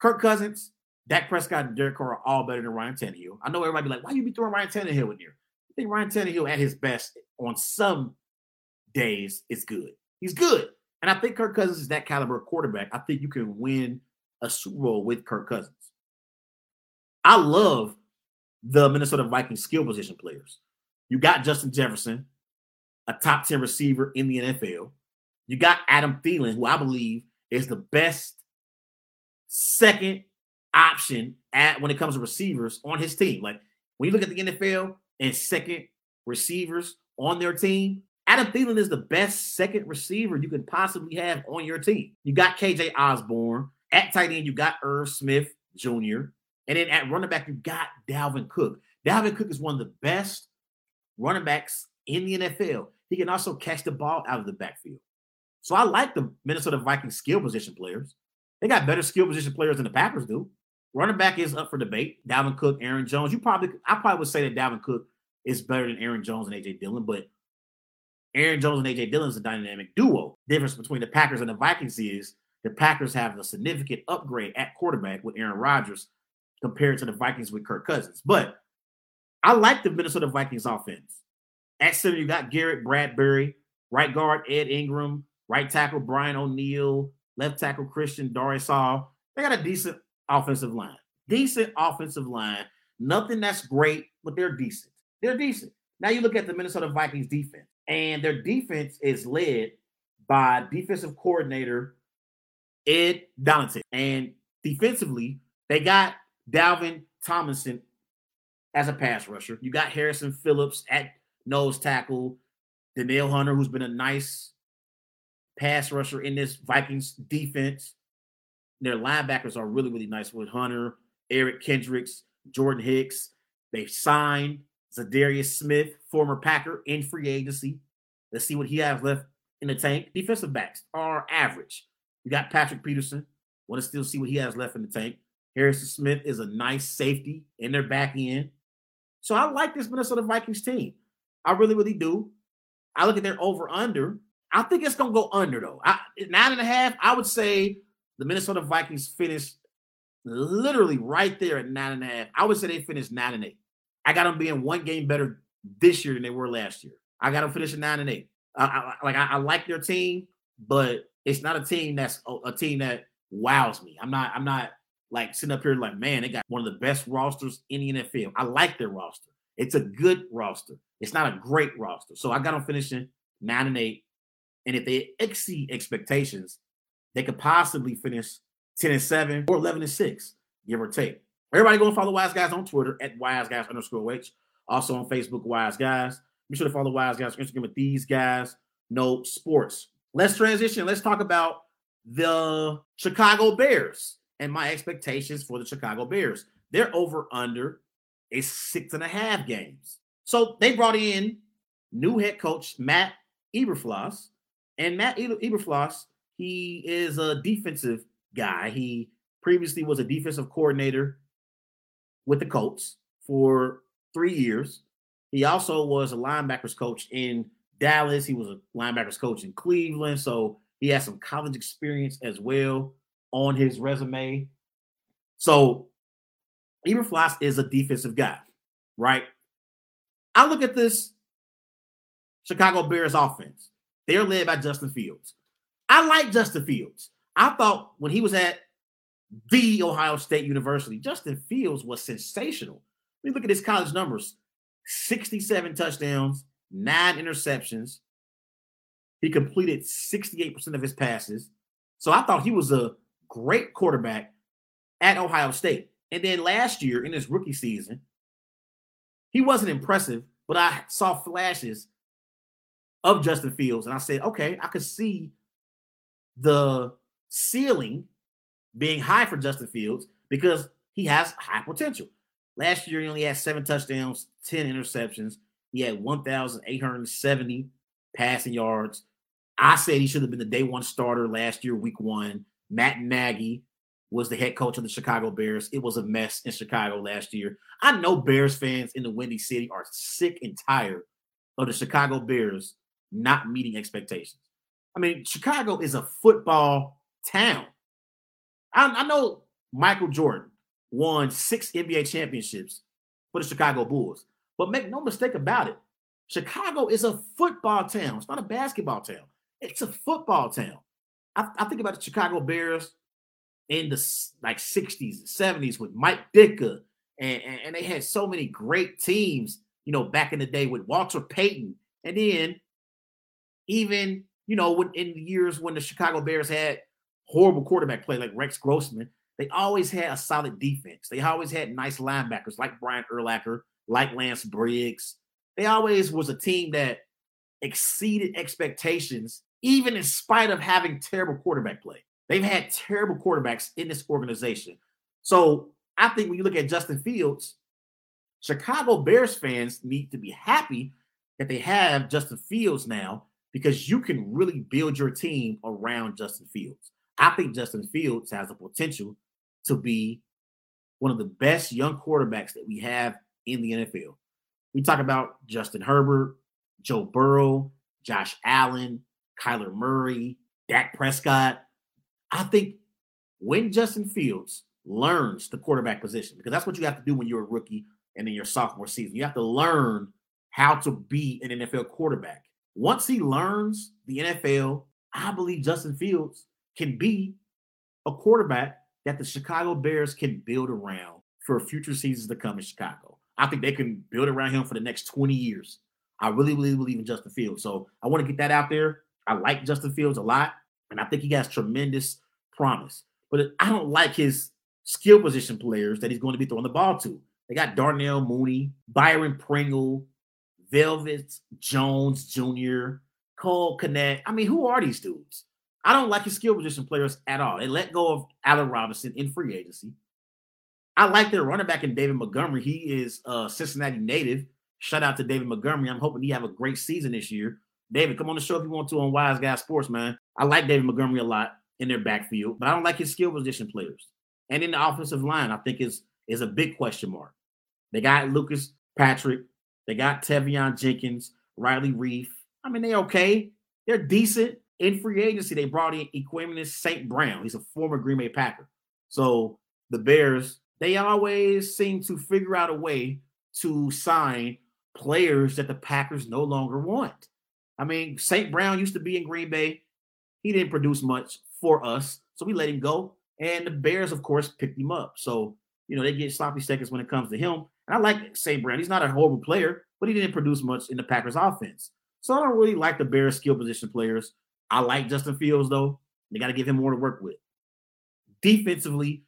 Kirk Cousins, Dak Prescott, and Derek Carr are all better than Ryan Tannehill. I know everybody be like, why you be throwing Ryan Tannehill in here? I think Ryan Tannehill at his best on some days is good. He's good. And I think Kirk Cousins is that caliber of quarterback. I think you can win a Super Bowl with Kirk Cousins. I love the Minnesota Vikings skill position players. You got Justin Jefferson, a top 10 receiver in the NFL. You got Adam Thielen, who I believe is the best second option at when it comes to receivers on his team. Like when you look at the NFL and second receivers on their team, Adam Thielen is the best second receiver you could possibly have on your team. You got KJ Osborn. At tight end, you got Irv Smith Jr. And then at running back, you got Dalvin Cook. Dalvin Cook is one of the best running backs in the NFL. He can also catch the ball out of the backfield. So I like the Minnesota Vikings skill position players. They got better skill position players than the Packers do. Running back is up for debate. Dalvin Cook, Aaron Jones. You probably, I probably would say that Dalvin Cook is better than Aaron Jones and AJ Dillon, but Aaron Jones and AJ Dillon is a dynamic duo. Difference between the Packers and the Vikings is the Packers have a significant upgrade at quarterback with Aaron Rodgers compared to the Vikings with Kirk Cousins. But I like the Minnesota Vikings offense. At center, you got Garrett Bradbury, right guard, Ed Ingram, right tackle Brian O'Neill, left tackle Christian Darrisaw. They got a decent offensive line. Decent offensive line. Nothing that's great, but they're decent. They're decent. Now you look at the Minnesota Vikings defense, and their defense is led by defensive coordinator Ed Donatell. And defensively, they got Dalvin Tomlinson as a pass rusher. You got Harrison Phillips at nose tackle, Danielle Hunter, who's been a nice pass rusher in this Vikings defense. Their linebackers are really, really nice with Hunter, Eric Kendricks, Jordan Hicks. They've signed Za'Darius Smith, former Packer, in free agency. Let's see what he has left in the tank. Defensive backs are average. You got Patrick Peterson. Want to still see what he has left in the tank. Harrison Smith is a nice safety in their back end. So I like this Minnesota Vikings team. I really, really do. I look at their over under. I think it's gonna go under though. I, nine and a half. I would say the Minnesota Vikings finished literally right there at nine and a half. I would say they finished nine and eight. I got them being one game better this year than they were last year. I got them finishing nine and eight. I, I, like I, I, like their team, but it's not a team that's a, a team that wows me. I'm not. I'm not like sitting up here like, man, they got one of the best rosters in the NFL. I like their roster. It's a good roster. It's not a great roster. So I got them finishing nine and eight. And if they exceed expectations, they could possibly finish 10 and 7 or 11 and 6, give or take. Everybody go and follow Wise Guys on Twitter at Wise Guys underscore H. Also on Facebook, Wise Guys. Be sure to follow Wise Guys on Instagram with these guys. No sports. Let's transition. Let's talk about the Chicago Bears and my expectations for the Chicago Bears. They're over under a six and a half games. So they brought in new head coach Matt Eberflus, and Matt Eberflus, he is a defensive guy. He previously was a defensive coordinator with the Colts for three years. He also was a linebackers coach in Dallas. He was a linebackers coach in Cleveland. So he has some college experience as well on his resume. So Eberflus is a defensive guy, right? I look at this Chicago Bears offense. They're led by Justin Fields. I like Justin Fields. I thought when he was at the Ohio State University, Justin Fields was sensational. Let me look at his college numbers 67 touchdowns, nine interceptions. He completed 68% of his passes. So I thought he was a great quarterback at Ohio State. And then last year in his rookie season, he wasn't impressive, but I saw flashes of Justin Fields, and I said, okay, I could see the ceiling being high for Justin Fields because he has high potential. Last year, he only had seven touchdowns, 10 interceptions. He had 1,870 passing yards. I said he should have been the day one starter last year, week one. Matt Nagy was the head coach of the Chicago Bears. It was a mess in Chicago last year. I know Bears fans in the Windy City are sick and tired of the Chicago Bears not meeting expectations. I mean, Chicago is a football town. I, I know Michael Jordan won six NBA championships for the Chicago Bulls, but make no mistake about it, Chicago is a football town. It's not a basketball town. It's a football town. I, I think about the Chicago Bears in the like 60s and 70s with Mike Ditka, and, and, and, they had so many great teams, you know, back in the day with Walter Payton. And then even, you know, when in the years when the Chicago Bears had horrible quarterback play like Rex Grossman, they always had a solid defense. They always had nice linebackers like Brian Urlacher, like Lance Briggs. They always was a team that exceeded expectations, even in spite of having terrible quarterback play. They've had terrible quarterbacks in this organization. So I think when you look at Justin Fields, Chicago Bears fans need to be happy that they have Justin Fields now because you can really build your team around Justin Fields. I think Justin Fields has the potential to be one of the best young quarterbacks that we have in the NFL. We talk about Justin Herbert, Joe Burrow, Josh Allen, Kyler Murray, Dak Prescott. I think when Justin Fields learns the quarterback position, because that's what you have to do when you're a rookie and in your sophomore season, you have to learn how to be an NFL quarterback. Once he learns the NFL I believe Justin Fields can be a quarterback that the Chicago Bears can build around for future seasons to come in Chicago. I think they can build around him for the next 20 years. I really, really believe in Justin Fields. So I want to get that out there. I like Justin Fields a lot, and I think he has tremendous promise. But I don't like his skill position players that he's going to be throwing the ball to. They got Darnell Mooney, Byron Pringle, Velus Jones Jr., Cole Kmet. I mean, who are these dudes? I don't like his skill position players at all. They let go of Allen Robinson in free agency. I like their running back in David Montgomery. He is a Cincinnati native. Shout out to David Montgomery. I'm hoping he have a great season this year. David, come on the show if you want to on Wise Guy Sports, man. I like David Montgomery a lot in their backfield, but I don't like his skill position players. And in the offensive line, I think is is a big question mark. They got Lucas Patrick, they got Teven Jenkins, Riley Reiff. I mean, they're okay. They're decent. In free agency, they brought in Equanimeous St. Brown. He's a former Green Bay Packer. So the Bears, they always seem to figure out a way to sign players that the Packers no longer want. I mean, St. Brown used to be in Green Bay. He didn't produce much for us, so we let him go. And the Bears, of course, picked him up. So, you know, they get sloppy seconds when it comes to him. And I like St. Brown. He's not a horrible player, but he didn't produce much in the Packers offense. So I don't really like the Bears skill position players. I like Justin Fields, though. They got to give him more to work with. Defensively,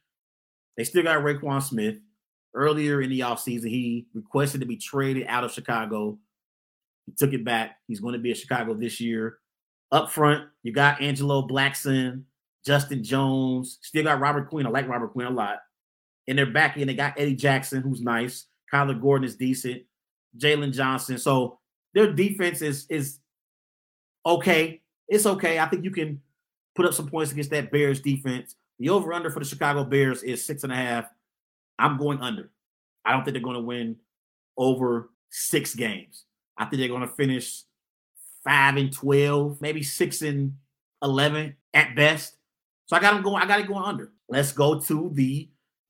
they still got Roquan Smith. Earlier in the offseason, he requested to be traded out of Chicago. He took it back. He's going to be in Chicago this year. Up front, you got Angelo Blackson, Justin Jones. Still got Robert Quinn. I like Robert Quinn a lot. In their back end, they got Eddie Jackson, who's nice. Kyler Gordon is decent. Jaylon Johnson. So their defense is is okay it's okay. I think you can put up some points against that Bears defense. The over under for the Chicago Bears is six and a half. I'm going under. I don't think they're going to win over six games. I think they're going to finish five and 12, maybe six and 11 at best. So I got them going. I got it going under. Let's go to the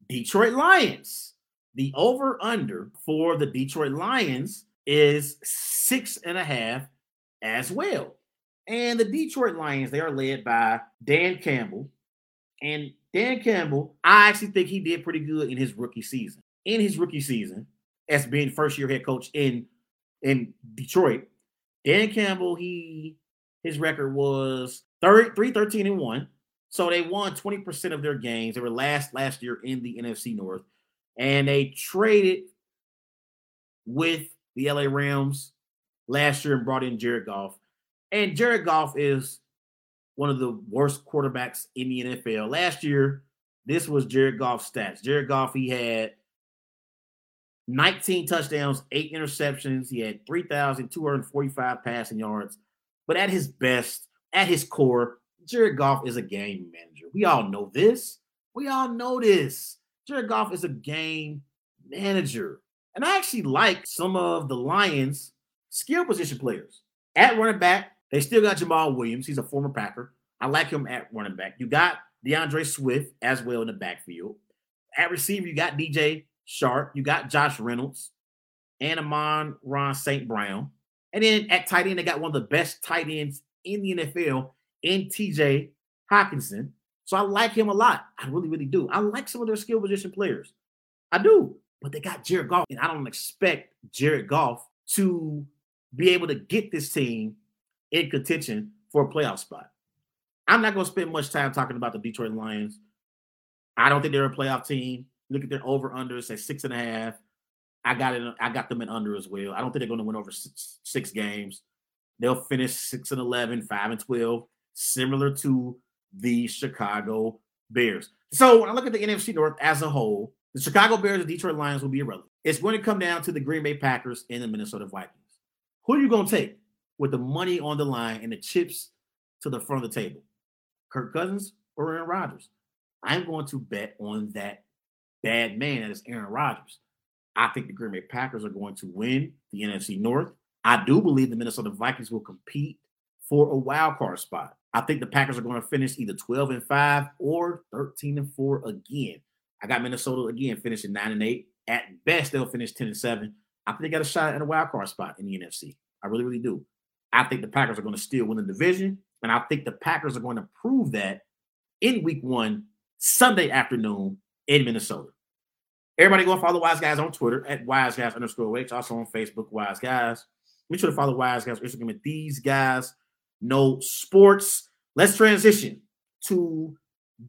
Detroit Lions. The over under for the Detroit Lions is six and a half as well. And the Detroit Lions, they are led by Dan Campbell. And Dan Campbell, I actually think he did pretty good in his rookie season. In his rookie season, as being first year head coach in in Detroit, Dan Campbell, he his record was 30, 3 13 and 1. So they won 20% of their games. They were last last year in the NFC North. And they traded with the LA Rams last year and brought in Jared Goff. And Jared Goff is one of the worst quarterbacks in the NFL. Last year, this was Jared Goff's stats. Jared Goff, he had 19 touchdowns, eight interceptions. He had 3,245 passing yards. But at his best, at his core, Jared Goff is a game manager. We all know this. We all know this. Jared Goff is a game manager. And I actually like some of the Lions' skill position players. At running back, they still got Jamaal Williams. He's a former Packer. I like him at running back. You got D'Andre Swift as well in the backfield. At receiver, you got DJ Chark. You got Josh Reynolds and Amon-Ra St. Brown. And then at tight end, they got one of the best tight ends in the NFL in TJ Hockenson. So I like him a lot. I really, really do. I like some of their skill position players. I do. But they got Jared Goff, and I don't expect Jared Goff to be able to get this team in contention for a playoff spot. I'm not going to spend much time talking about the Detroit Lions. I don't think they're a playoff team. Look at their over unders at six and a half. I got it. I got them in under as well. I don't think they're going to win over six, six games. They'll finish six and 11, five and 12, similar to the Chicago Bears. So when I look at the NFC North as a whole, the Chicago Bears and Detroit Lions will be irrelevant. It's going to come down to the Green Bay Packers and the Minnesota Vikings. Who are you going to take? With the money on the line and the chips to the front of the table. Kirk Cousins or Aaron Rodgers. I'm going to bet on that bad man that is Aaron Rodgers. I think the Green Bay Packers are going to win the NFC North. I do believe the Minnesota Vikings will compete for a wild card spot. I think the Packers are going to finish either 12 and 5 or 13 and 4 again. I got Minnesota again finishing 9 and 8. At best, they'll finish 10 and 7. I think they got a shot at a wild card spot in the NFC. I really, really do. I think the Packers are going to still win the division, And I think the Packers are going to prove that in week one, Sunday afternoon in Minnesota. Everybody go follow Wise Guys on Twitter at Wise Guys underscore H. Also on Facebook, Wise Guys. Make sure to follow Wise Guys Instagram at These Guys No Sports. Let's transition to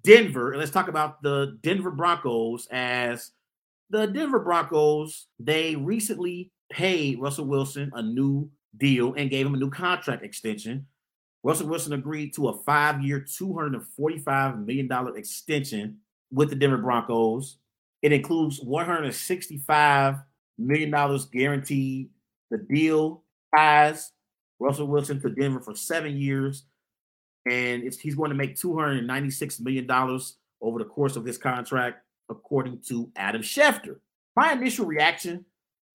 Denver and let's talk about the Denver Broncos as the Denver Broncos, they recently paid Russell Wilson a new deal and gave him a new contract extension. Russell Wilson agreed to a five year, $245 million extension with the Denver Broncos. It includes $165 million guaranteed. The deal ties Russell Wilson to Denver for seven years, and he's going to make $296 million over the course of this contract, according to Adam Schefter. My initial reaction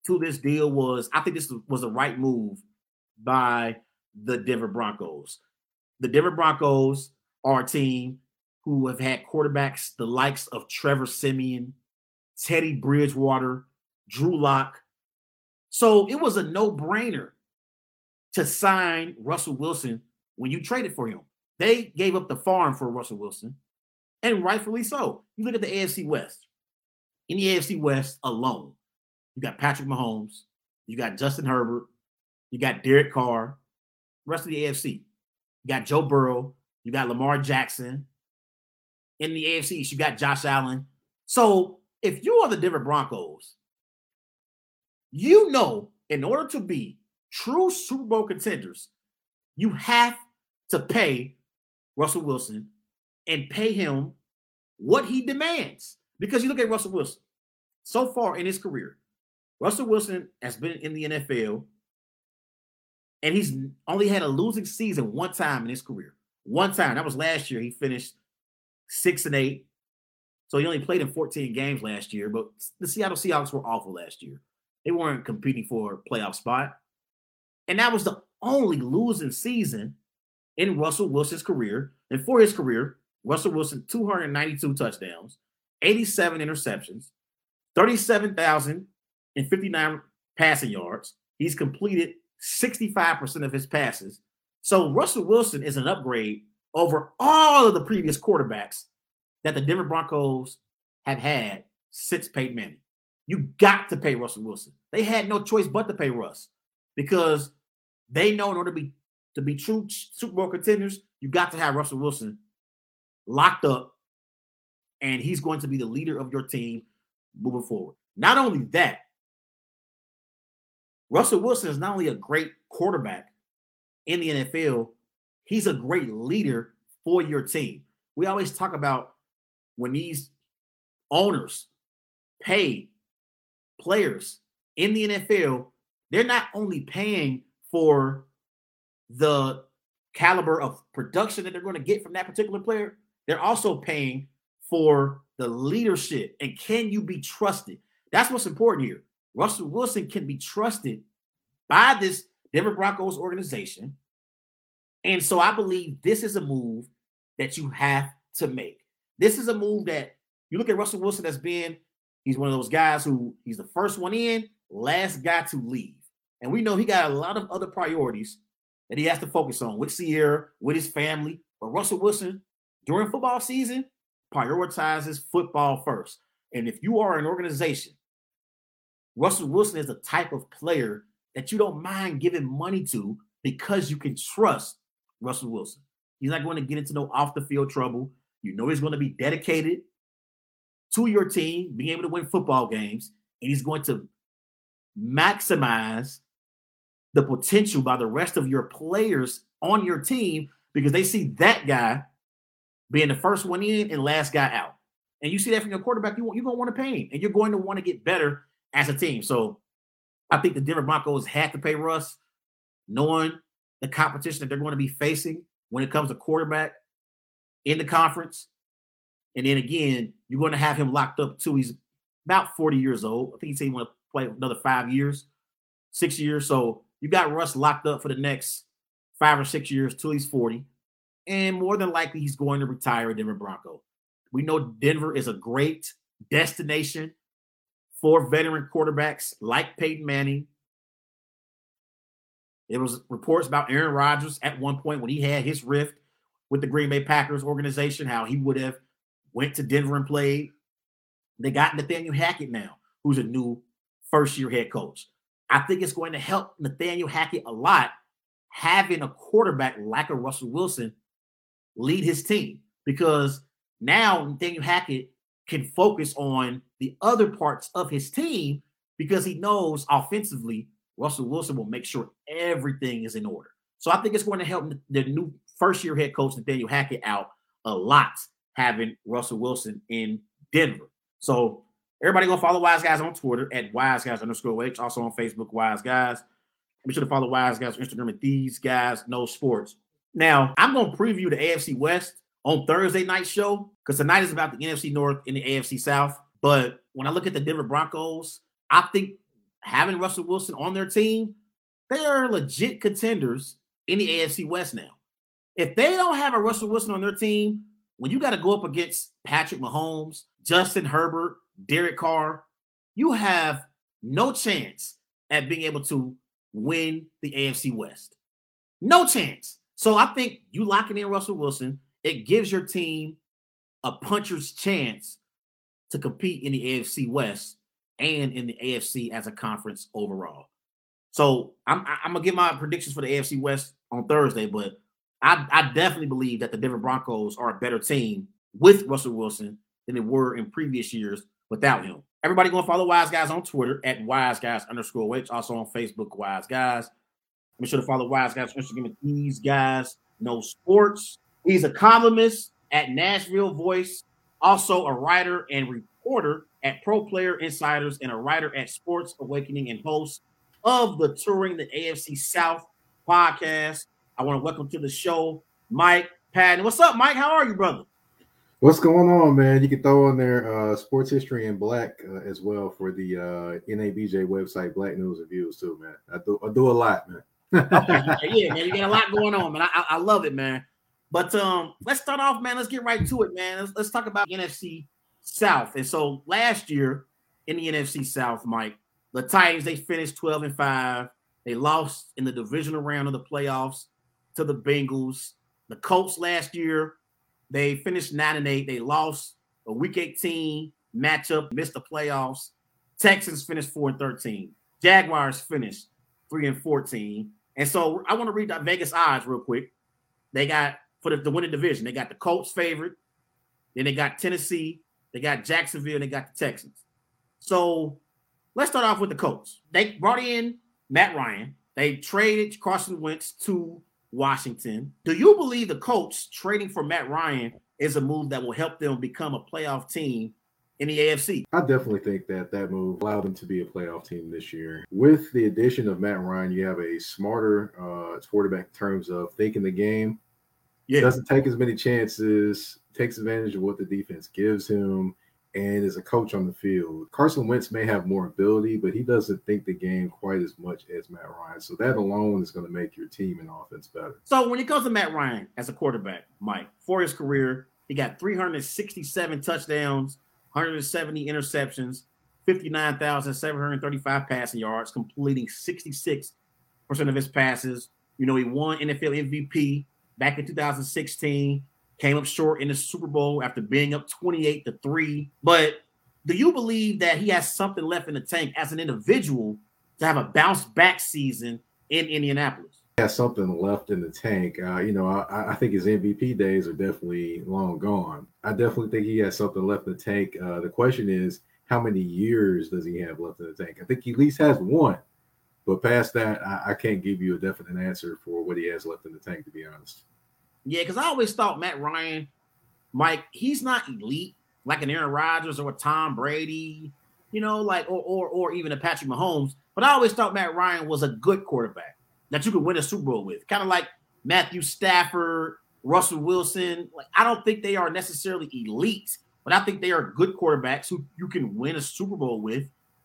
to this deal was I think this was the right move by the Denver Broncos. The Denver Broncos are a team who have had quarterbacks the likes of Trevor Siemian, Teddy Bridgewater, Drew Lock. So it was a no brainer to sign Russell Wilson when you traded for him. They gave up the farm for Russell Wilson, and rightfully so. You look at the AFC West. In the AFC West alone, you got Patrick Mahomes, you got Justin Herbert, you got Derek Carr, rest of the AFC. You got Joe Burrow, you got Lamar Jackson. In the AFC you got Josh Allen. So if you are the Denver Broncos, you know, in order to be true Super Bowl contenders, you have to pay Russell Wilson and pay him what he demands. Because you look at Russell Wilson so far in his career, Russell Wilson has been in the NFL and he's only had a losing season one time in his career. One time. That was last year. He finished six and eight. So he only played in 14 games last year, but the Seattle Seahawks were awful last year. They weren't competing for a playoff spot. And that was the only losing season in Russell Wilson's career. And for his career, Russell Wilson, 292 touchdowns, 87 interceptions, 37,059 passing yards. He's completed 65% of his passes. So Russell Wilson is an upgrade over all of the previous quarterbacks that the Denver Broncos have had since Peyton Manning. You got to pay Russell Wilson. They had no choice but to pay Russ because they know in order to be to be true Super Bowl contenders, you got to have Russell Wilson locked up, and he's going to be the leader of your team moving forward. Not only that, Russell Wilson is not only a great quarterback in the NFL, he's a great leader for your team. We always talk about when these owners pay players in the NFL, they're not only paying for the caliber of production that they're going to get from that particular player, they're also paying for the leadership and can you be trusted? That's what's important here. Russell Wilson can be trusted by this Denver Broncos organization. And so I believe this is a move that you have to make. This is a move that you look at Russell Wilson as being, he's one of those guys who he's the first one in, last guy to leave. And we know he got a lot of other priorities that he has to focus on with Ciara, with his family. But Russell Wilson, during football season, prioritizes football first. And if you are an organization Russell Wilson is the type of player that you don't mind giving money to because you can trust Russell Wilson. He's not going to get into no off the field trouble. You know he's going to be dedicated to your team, being able to win football games, and he's going to maximize the potential by the rest of your players on your team because they see that guy being the first one in and last guy out. And you see that from your quarterback, you want, you're going to want to pay him, and you're going to want to get better as a team. So I think the Denver Broncos had to pay Russ, knowing the competition that they're going to be facing when it comes to quarterback in the conference. And then again, you're going to have him locked up too. He's about 40 years old. I think he said he want to play another five years, six years. So you got Russ locked up for the next five or six years till he's 40. And more than likely, he's going to retire a Denver Bronco. We know Denver is a great destination for veteran quarterbacks like Peyton Manning There was reports about Aaron Rodgers at one point when he had his rift with the Green Bay Packers organization, how he would have went to Denver and played. They got Nathaniel Hackett now, who's a new first year head coach. I think it's going to help Nathaniel Hackett a lot having a quarterback like a Russell Wilson lead his team because now Nathaniel Hackett can focus on the other parts of his team because he knows offensively Russell Wilson will make sure everything is in order. So I think it's going to help the new first year head coach Nathaniel Hackett out a lot having Russell Wilson in Denver. So everybody go follow Wise Guys on Twitter at Wise Guys underscore H. Also on Facebook, Wise Guys. Be sure to follow Wise Guys on Instagram at These Guys Know Sports. Now I'm going to preview the AFC West on Thursday night show because tonight is about the NFC North and the AFC South. But when I look at the Denver Broncos, I think having Russell Wilson on their team, they are legit contenders in the AFC West now. If they don't have a Russell Wilson on their team, when you got to go up against Patrick Mahomes, Justin Herbert, Derek Carr, you have no chance at being able to win the AFC West. No chance. So I think you locking in Russell Wilson, it gives your team a puncher's chance to compete in the AFC West and in the AFC as a conference overall. So I'm, I'm gonna give my predictions for the AFC West on Thursday, but I, I definitely believe that the Denver Broncos are a better team with Russell Wilson than they were in previous years without him. Everybody to follow Wise Guys on Twitter at Wise Guys underscore H. Also on Facebook, Wise Guys. Make sure to follow Wise Guys Instagram. These guys know sports. He's a columnist at Nashville Voice, also a writer and reporter at Pro Player Insiders, and a writer at Sports Awakening and host of the Touring the AFC South podcast. I want to welcome to the show Mike Patton. What's up, Mike? How are you, brother? What's going on, man? You can throw on there uh, sports history in black uh, as well for the uh, NABJ website, Black News and Views too, man. I do I do a lot, man. okay, yeah, man, you got a lot going on, man. I, I love it, man. But um, let's start off, man. Let's get right to it, man. Let's, let's talk about NFC South. And so last year in the NFC South, Mike, the Titans they finished 12 and 5. They lost in the divisional round of the playoffs to the Bengals. The Colts last year, they finished 9 and 8. They lost a week 18 matchup, missed the playoffs. Texans finished 4 and 13. Jaguars finished 3 and 14. And so I want to read the Vegas odds real quick. They got for the, the winning division, they got the Colts favorite, then they got Tennessee, they got Jacksonville, and they got the Texans. So let's start off with the Colts. They brought in Matt Ryan. They traded Carson Wentz to Washington. Do you believe the Colts trading for Matt Ryan is a move that will help them become a playoff team in the AFC? I definitely think that that move allowed them to be a playoff team this year. With the addition of Matt Ryan, you have a smarter uh, quarterback in terms of thinking the game. Yeah. Doesn't take as many chances, takes advantage of what the defense gives him and is a coach on the field. Carson Wentz may have more ability, but he doesn't think the game quite as much as Matt Ryan. So that alone is going to make your team and offense better. So when it comes to Matt Ryan as a quarterback, Mike, for his career, he got 367 touchdowns, 170 interceptions, 59,735 passing yards, completing 66% of his passes. You know, he won NFL MVP back in 2016 came up short in the Super Bowl after being up 28 to 3. But do you believe that he has something left in the tank as an individual to have a bounce back season in Indianapolis? Has something left in the tank. Uh, you know, I, I, think his MVP days are definitely long gone. I definitely think he has something left in the tank. Uh, the question is, how many years does he have left in the tank? I think he at least has one. But past that, I, I can't give you a definite answer for what he has left in the tank, to be honest. Yeah, because I always thought Matt Ryan, Mike, he's not elite like an Aaron Rodgers or a Tom Brady, you know, like or or or even a Patrick Mahomes. But I always thought Matt Ryan was a good quarterback that you could win a Super Bowl with, kind of like Matthew Stafford, Russell Wilson. Like I don't think they are necessarily elite, but I think they are good quarterbacks who you can win a Super Bowl with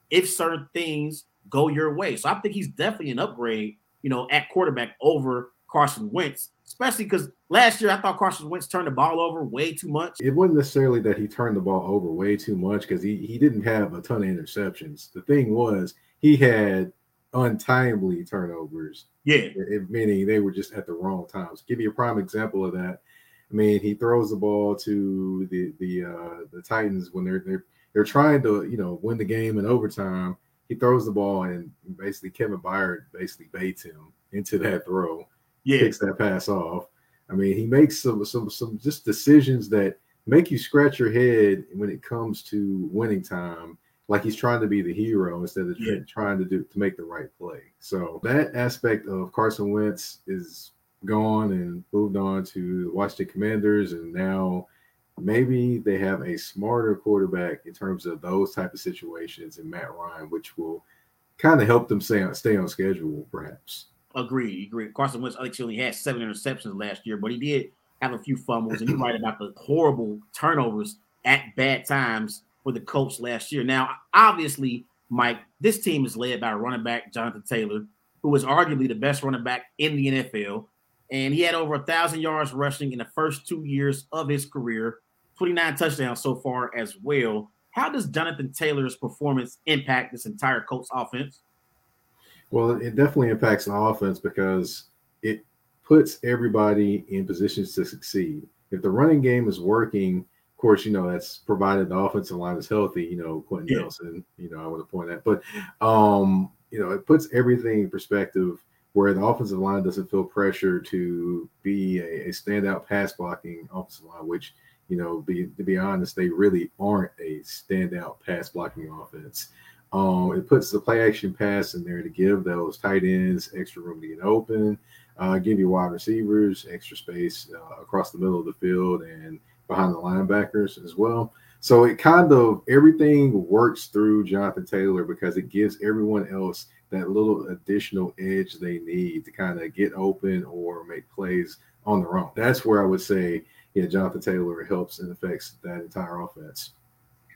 if certain things go your way. So I think he's definitely an upgrade, you know, at quarterback over Carson Wentz especially because last year I thought Carson Wentz turned the ball over way too much. It wasn't necessarily that he turned the ball over way too much because he, he didn't have a ton of interceptions. The thing was, he had untimely turnovers. Yeah, meaning they were just at the wrong times. Give you a prime example of that. I mean, he throws the ball to the the uh, the Titans when they're they're they're trying to you know win the game in overtime. He throws the ball and basically Kevin Byard basically baits him into that throw. Yeah, kicks that pass off. I mean, he makes some some some just decisions that make you scratch your head when it comes to winning time like he's trying to be the hero instead of yeah. trying to do to make the right play. So that aspect of Carson Wentz is gone and moved on to the Washington Commanders, and now maybe they have a smarter quarterback in terms of those type of situations and Matt Ryan, which will kind of help them stay on, stay on schedule, perhaps. Agree, agree. Carson Wentz, he only had seven interceptions last year, but he did have a few fumbles, and you're right about the horrible turnovers at bad times for the Colts last year. Now, obviously, Mike, this team is led by running back Jonathan Taylor, who is arguably the best running back in the NFL. And he had over a thousand yards rushing in the first two years of his career, 29 touchdowns so far as well. How does Jonathan Taylor's performance impact this entire Colts offense? Well, it definitely impacts the offense because it puts everybody in positions to succeed. If the running game is working, of course, you know, that's provided the offensive line is healthy, you know, Quenton yeah. Nelson, you know, I want to point that. But um, you know, it puts everything in perspective where the offensive line doesn't feel pressure to be a, a standout pass blocking offensive line, which, you know, be to be honest, they really aren't a standout pass blocking offense. Um, it puts the play action pass in there to give those tight ends extra room to get open, uh, give you wide receivers extra space uh, across the middle of the field, and behind the linebackers as well. So it kind of everything works through Jonathan Taylor because it gives everyone else that little additional edge they need to kind of get open or make plays on their own. That's where I would say, yeah, Jonathan Taylor helps and affects that entire offense.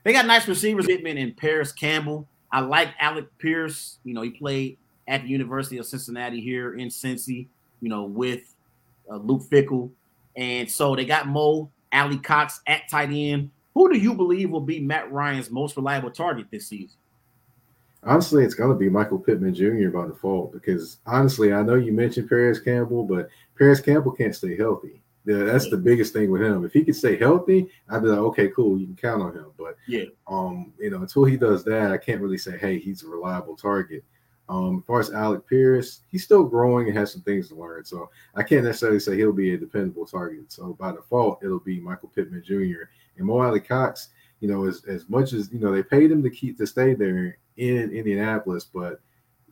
They got nice receivers, Pittman and Parris Campbell. I like Alec Pierce. You know, he played at the University of Cincinnati here in Cincy, you know, with uh, Luke Fickell. And so they got Mo Alie-Cox at tight end. Who do you believe will be Matt Ryan's most reliable target this season? Honestly, it's going to be Michael Pittman Jr. by default because honestly, I know you mentioned Parris Campbell, but Parris Campbell can't stay healthy. Yeah, that's the biggest thing with him. If he can stay healthy, I'd be like, okay, cool, you can count on him. But yeah, um, you know, until he does that, I can't really say, hey, he's a reliable target. Um, as far as Alec Pierce, he's still growing and has some things to learn. So I can't necessarily say he'll be a dependable target. So by default, it'll be Michael Pittman Jr. and Mo Alie-Cox. You know, as, as much as you know, they paid him to keep to stay there in Indianapolis, but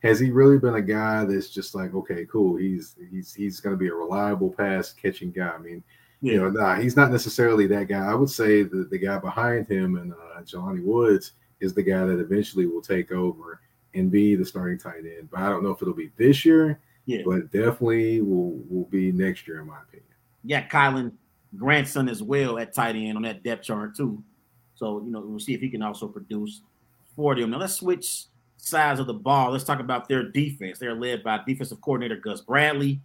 has he really been a guy that's just like, okay, cool, he's he's he's going to be a reliable pass catching guy? I mean, yeah. you know, nah, he's not necessarily that guy. I would say that the guy behind him and uh, Jelani Woods is the guy that eventually will take over and be the starting tight end. But I don't know if it'll be this year. Yeah. But definitely will will be next year, in my opinion. Yeah, Kylen Granson as well at tight end on that depth chart too. So you know we'll see if he can also produce for them. Now let's switch sides of the ball. Let's talk about their defense. They're led by defensive coordinator Gus Bradley,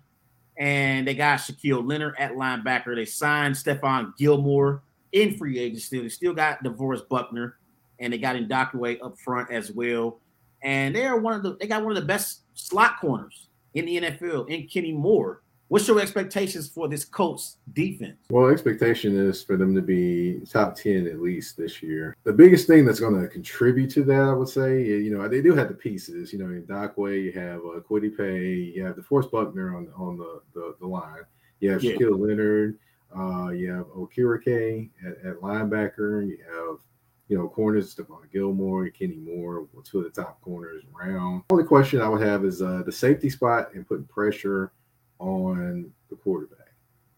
and they got Shaquille Leonard at linebacker. They signed Stephon Gilmore in free agency. They still got DeForest Buckner, and they got Ngakoue up front as well and they are one of the they got one of the best slot corners in the NFL in Kenny Moore. What's your expectations for this Colts defense? Well, expectation is for them to be top 10 at least this year. The biggest thing that's going to contribute to that, I would say, you know, they do have the pieces. You know, in Ngakoue, you have uh, Kwity Paye, you have DeForest Buckner on on the, the, the line. You have yeah. Shaquille Leonard, uh, you have Okereke at, at linebacker, you have you know, corners, Stephon Gilmore, Kenny Moore, two of the top corners around. The only question I would have is uh, the safety spot and putting pressure on the quarterback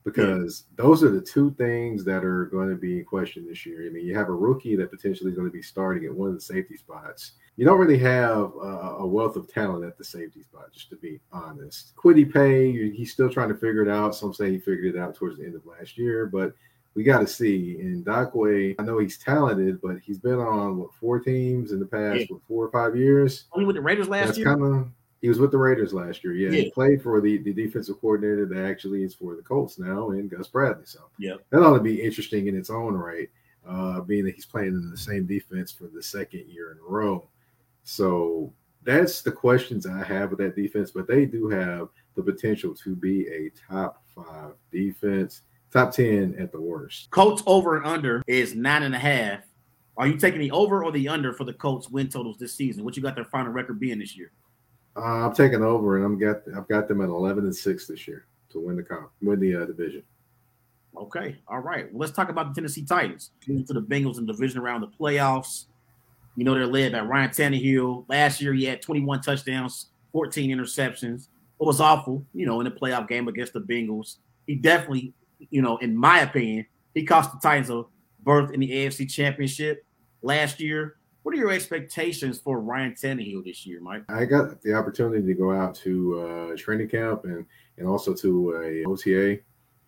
because yeah. those are the two things that are going to be in question this year. I mean, you have a rookie that potentially is going to be starting at one of the safety spots. You don't really have a, a wealth of talent at the safety spot, just to be honest. Kwity Paye, he's still trying to figure it out. Some say he figured it out towards the end of last year, but we got to see. And Ngakoue, I know he's talented, but he's been on what four teams in the past yeah. what, four or five years. Only with the Raiders last That's year. Kind of. He was with the Raiders last year. Yeah, yeah, he played for the, the defensive coordinator that actually is for the Colts now, and Gus Bradley. So yeah, that ought to be interesting in its own right, uh, being that he's playing in the same defense for the second year in a row. So that's the questions I have with that defense. But they do have the potential to be a top five defense, top ten at the worst. Colts over and under is nine and a half. Are you taking the over or the under for the Colts win totals this season? What you got their final record being this year? Uh, I'm taking over, and I'm got I've got them at 11 and six this year to win the comp, win the uh, division. Okay, all right. Well, let's talk about the Tennessee Titans. Moving to the Bengals in division around the playoffs. You know they're led by Ryan Tannehill. Last year he had 21 touchdowns, 14 interceptions. It was awful, you know, in the playoff game against the Bengals. He definitely, you know, in my opinion, he cost the Titans a berth in the AFC Championship last year. What are your expectations for Ryan Tannehill this year, Mike? I got the opportunity to go out to uh, training camp and and also to a OTA.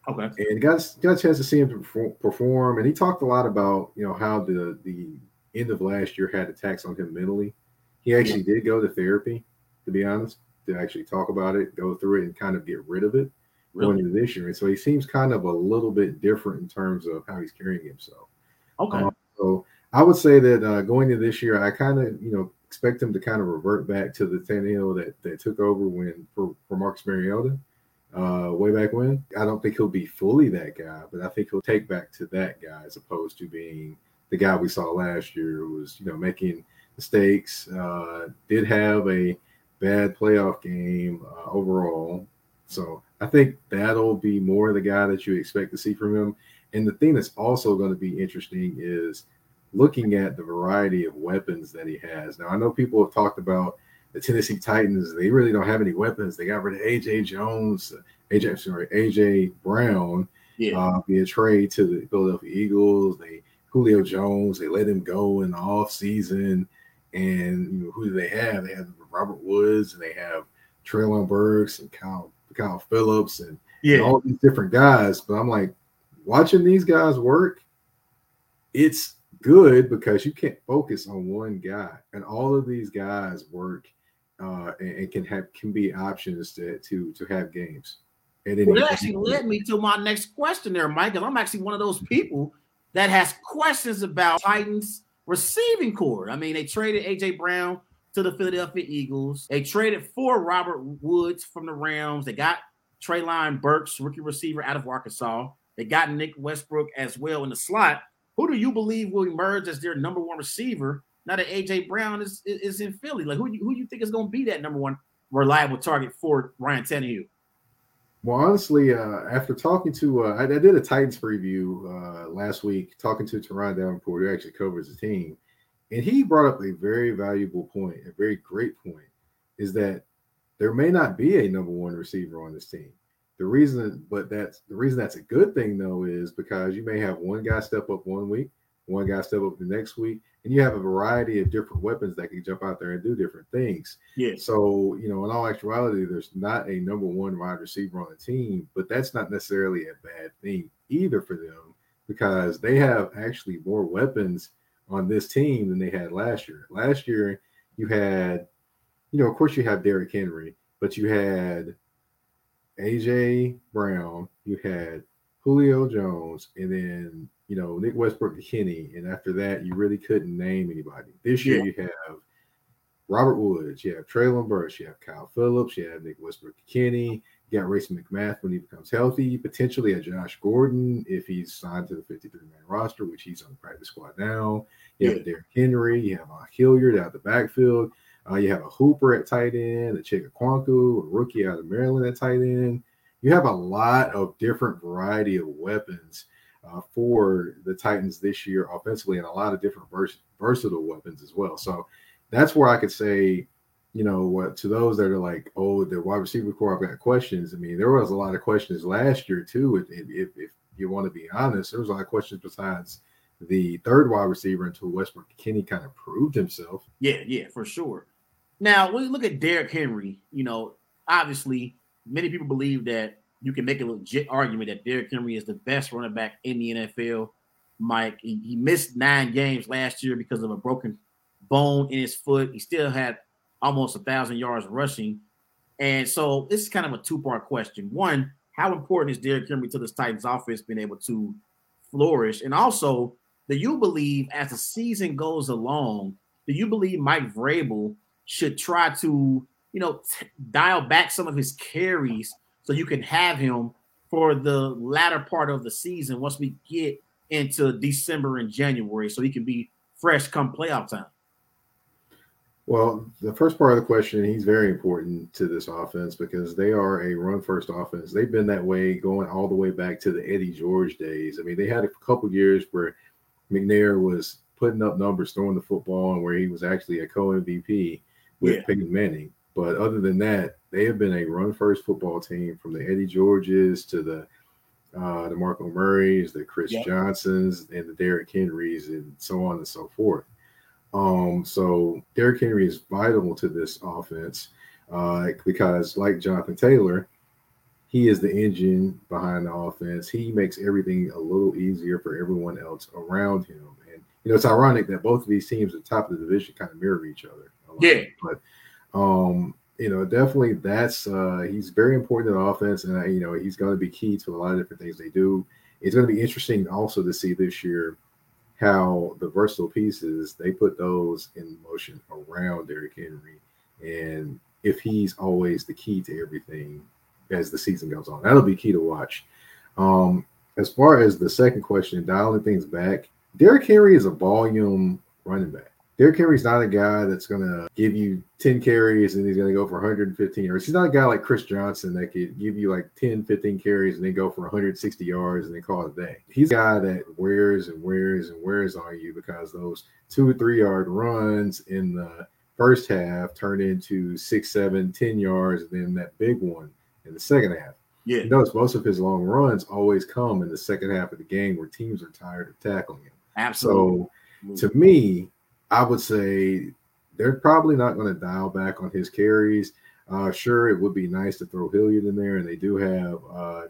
Okay. And got got a chance to see him perform, and he talked a lot about you know how the the end of last year had attacks on him mentally. He actually yeah. did go to therapy, to be honest, to actually talk about it, go through it, and kind of get rid of it really? going into this year. And so he seems kind of a little bit different in terms of how he's carrying himself. Okay. Um, so I would say that uh, going into this year, I kind of you know expect him to kind of revert back to the Tannehill that that took over when for, for Marcus Mariota uh, way back when. I don't think he'll be fully that guy, but I think he'll take back to that guy as opposed to being the guy we saw last year who was, you know, making mistakes, uh, did have a bad playoff game uh, overall. So I think that'll be more the guy that you expect to see from him. And the thing that's also going to be interesting is looking at the variety of weapons that he has. Now, I know people have talked about the Tennessee Titans, they really don't have any weapons. They got rid of AJ Jones, AJ, sorry, AJ Brown yeah. uh, via trade to the Philadelphia Eagles. They Julio Jones, they let him go in the off season. And you know, who do they have? They have Robert Woods and they have Treylon Burks and Kyle, Kyle Phillips and, yeah. and all these different guys. But I'm like, watching these guys work, it's good because you can't focus on one guy. And all of these guys work uh, and, and, can have can be options to to to have games. And well, that actually led me to my next question there, Mike. And I'm actually one of those people that has questions about Titans receiving corps. I mean, they traded AJ Brown to the Philadelphia Eagles. They traded for Robert Woods from the Rams. They got Treylon Burks, rookie receiver out of Arkansas. They got Nick Westbrook as well in the slot. Who do you believe will emerge as their number one receiver now that AJ Brown is is in Philly? Like who who you think is going to be that number one reliable target for Ryan Tannehill? Well, honestly, uh, after talking to, uh, I, I, did a Titans preview uh, last week, talking to Teron Davenport, who actually covers the team, and he brought up a very valuable point, a very great point, is that there may not be a number one receiver on this team. The reason, but that's the reason that's a good thing though, is because you may have one guy step up one week, one guy step up the next week, and you have a variety of different weapons that can jump out there and do different things. Yeah. So, you know, in all actuality, there's not a number one wide receiver on the team, but that's not necessarily a bad thing either for them because they have actually more weapons on this team than they had last year. Last year, you had, you know, of course, you have Derrick Henry, but you had AJ Brown, you had Julio Jones, and then you know Nick Westbrook-Ikhine, and after that you really couldn't name anybody. This year yeah. you have Robert Woods, you have Treylon Burks, you have Kyle Phillips, you have Nick Westbrook Kenny, you got Racey McMath when he becomes healthy, potentially a Josh Gordon if he's signed to the 53 man roster, which he's on the practice squad now. You have Derrick Henry, you have uh, Hilliard out the backfield. Uh, you have a Hooper at tight end, a Chig Okonkwo, a rookie out of Maryland at tight end. You have a lot of different variety of weapons uh, for the Titans this year offensively, and a lot of different vers- versatile weapons as well. So that's where I could say, you know, what to those that are like, oh, the wide receiver corps, I've got questions. I mean, there was a lot of questions last year too. If, if, if you want to be honest, there was a lot of questions besides the third wide receiver until Westbrook Kenny kind of proved himself. Yeah, yeah, for sure. Now, when you look at Derrick Henry, you know, obviously many people believe that you can make a legit argument that Derrick Henry is the best running back in the NFL. Mike, he, he missed nine games last year because of a broken bone in his foot. He still had almost a thousand yards rushing. And so this is kind of a two-part question. One, how important is Derrick Henry to this Titans offense being able to flourish? And also, do you believe as the season goes along, do you believe Mike Vrabel should try to, you know, t- dial back some of his carries so you can have him for the latter part of the season once we get into December and January so he can be fresh come playoff time? Well, the first part of the question, he's very important to this offense because they are a run first offense. They've been that way going all the way back to the Eddie George days. I mean, they had a couple years where McNair was putting up numbers, throwing the football, and where he was actually a co MVP with yeah. Peyton Manning. But other than that, they have been a run first football team from the Eddie Georges to the uh, the Marco Murrays, the Chris yep. Johnsons, and the Derrick Henrys, and so on and so forth. Um, so Derrick Henry is vital to this offense uh, because, like Jonathan Taylor, he is the engine behind the offense. He makes everything a little easier for everyone else around him. And you know, it's ironic that both of these teams at the top of the division kind of mirror each other. Yeah, but um, you know, definitely that's uh, he's very important to the offense, and uh, you know, he's going to be key to a lot of different things they do. It's going to be interesting also to see this year how the versatile pieces they put those in motion around Derrick Henry, and if he's always the key to everything as the season goes on, that'll be key to watch. Um, as far as the second question, dialing things back, Derrick Henry is a volume running back. Derrick Henry's not a guy that's going to give you 10 carries and he's going to go for 115 yards. He's not a guy like Chris Johnson that could give you like 10, 15 carries and then go for 160 yards and then call it a day. He's a guy that wears and wears and wears on you because those two or three yard runs in the first half turn into six, seven, 10 yards, and then that big one in the second half. Yeah. You notice most of his long runs always come in the second half of the game where teams are tired of tackling him. Absolutely. So to me, I would say they're probably not going to dial back on his carries. Uh, sure, it would be nice to throw Hilliard in there, and they do have uh,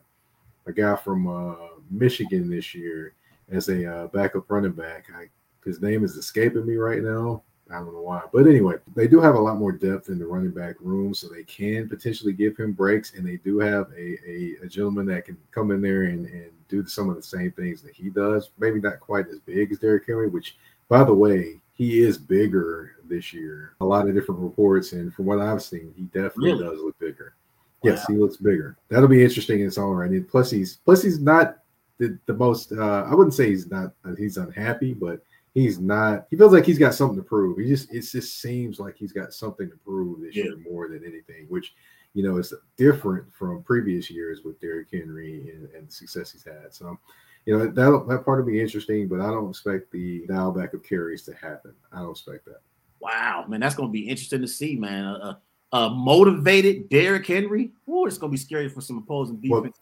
a guy from uh, Michigan this year as a uh, backup running back. I, his name is escaping me right now. I don't know why, but anyway, they do have a lot more depth in the running back room, so they can potentially give him breaks, and they do have a, a, a gentleman that can come in there and, and do some of the same things that he does. Maybe not quite as big as Derrick Henry, which, by the way, he is bigger this year. A lot of different reports, and from what I've seen, he definitely really? does look bigger. Wow. Yes, he looks bigger. That'll be interesting in its own right. And plus, he's plus he's not the, the most. Uh, I wouldn't say he's not. Uh, he's unhappy, but he's not. He feels like he's got something to prove. He just it just seems like he's got something to prove this yeah. year more than anything, which you know is different from previous years with Derrick Henry and, and the success he's had. So you know that that part will be interesting, but I don't expect the dial back of carries to happen. I don't expect that. Wow, man, that's going to be interesting to see, man. A, a, a motivated Derrick Henry. Oh, it's going to be scary for some opposing defense.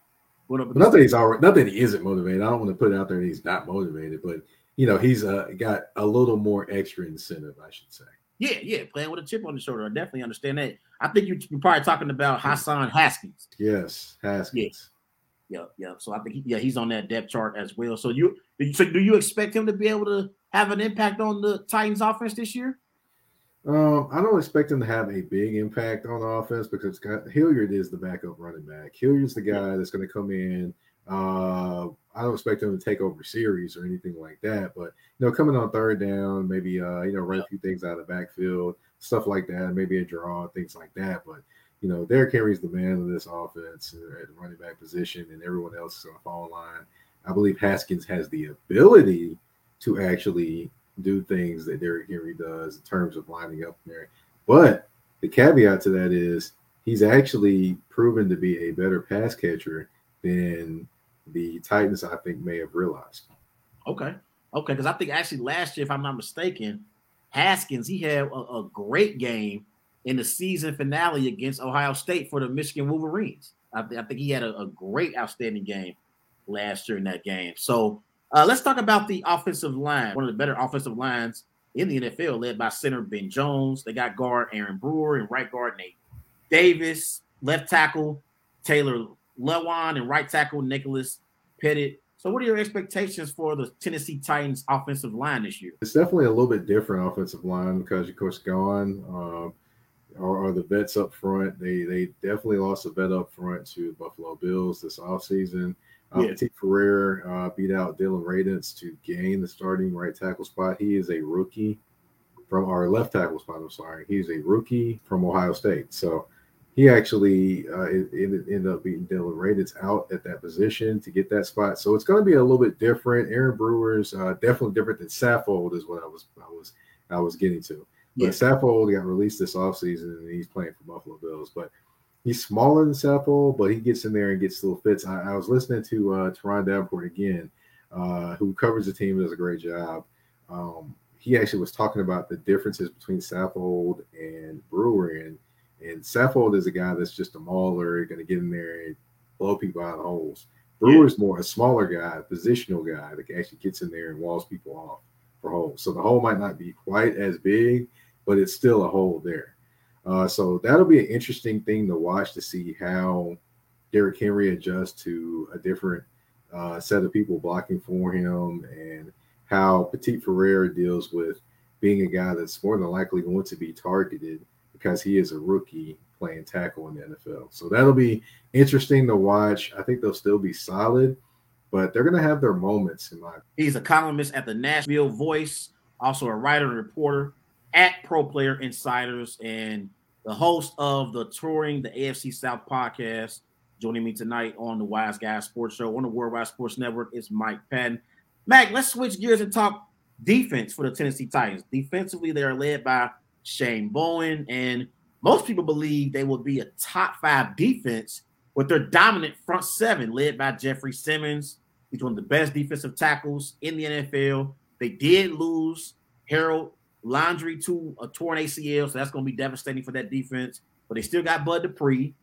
Well, not that he's already, nothing he isn't motivated. I don't want to put it out there that he's not motivated, but you know he's uh, got a little more extra incentive, I should say. Yeah, yeah, playing with a chip on the shoulder. I definitely understand that. I think you're probably talking about Hassan Haskins. Yes, Haskins. Yeah, yeah. So I think he, yeah, he's on that depth chart as well. So you so do you expect him to be able to have an impact on the Titans offense this year? Um, I don't expect him to have a big impact on the offense because got, Hilliard is the backup running back. Hilliard's the guy that's going to come in. Uh, I don't expect him to take over series or anything like that, but you know, coming on third down, maybe uh, you know, run a few things out of the backfield, stuff like that, maybe a draw, things like that. But you know, Derrick Henry's the man of this offense at the running back position, and everyone else is on the fall line. I believe Haskins has the ability to actually do things that Derrick Henry does in terms of lining up there. But the caveat to that is he's actually proven to be a better pass catcher than the Titans, I think, may have realized. Okay. Okay. Because I think actually last year, if I'm not mistaken, Haskins, he had a, a great game in the season finale against Ohio State for the Michigan Wolverines. I, th- I think he had a, a, great, outstanding game last year in that game. So uh, let's talk about the offensive line. One of the better offensive lines in the NFL, led by center Ben Jones. They got guard Aaron Brewer and right guard Nate Davis, left tackle Taylor Lewan, and right tackle Nicholas Pettit. So, what are your expectations for the Tennessee Titans offensive line this year? It's definitely a little bit different offensive line because, of course, gone. Um, are, are the vets up front. They they definitely lost a vet up front to the Buffalo Bills this offseason. Uh, yeah. Petit Ferrer uh, beat out Dillon Radunz to gain the starting right tackle spot. He is a rookie. from our left tackle spot. I'm sorry, he's a rookie from Ohio State. So he actually uh, ended up beating Dillon Radunz out at that position to get that spot. So it's going to be a little bit different. Aaron Brewer's uh, definitely different than Saffold is what I was I was I was getting to. But yeah. Saffold got released this offseason and he's playing for Buffalo Bills. But he's smaller than Saffold, but he gets in there and gets little fits. I, I was listening to uh, Teron Davenport again, uh, who covers the team does a great job. Um, he actually was talking about the differences between Saffold and Brewer and and Saffold is a guy that's just a mauler, going to get in there and blow people out of the holes. Brewer's yeah. more a smaller guy, a positional guy that actually gets in there and walls people off for holes. So the hole might not be quite as big, but it's still a hole there. Uh, so that'll be an interesting thing to watch to see how Derrick Henry adjusts to a different uh, set of people blocking for him and how Petit-Frere deals with being a guy that's more than likely going to be targeted because he is a rookie playing tackle in the NFL. So that'll be interesting to watch. I think they'll still be solid, but they're going to have their moments in my. He's a columnist at the Nashville Voice, also a writer and reporter at Pro Player Insiders, and the host of the Touring the AFC South podcast. Joining me tonight on the Wise Guys Sports Show on the Worldwide Sports Network is Mike Patton. Mac, let's switch gears and talk defense for the Tennessee Titans. Defensively, they are led by Shane Bowen, and most people believe they will be a top five defense with their dominant front seven, led by Jeffrey Simmons. He's one of the best defensive tackles in the NFL. They did lose Harold Landry to a torn ACL, so that's going to be devastating for that defense. But they still got Bud Dupree,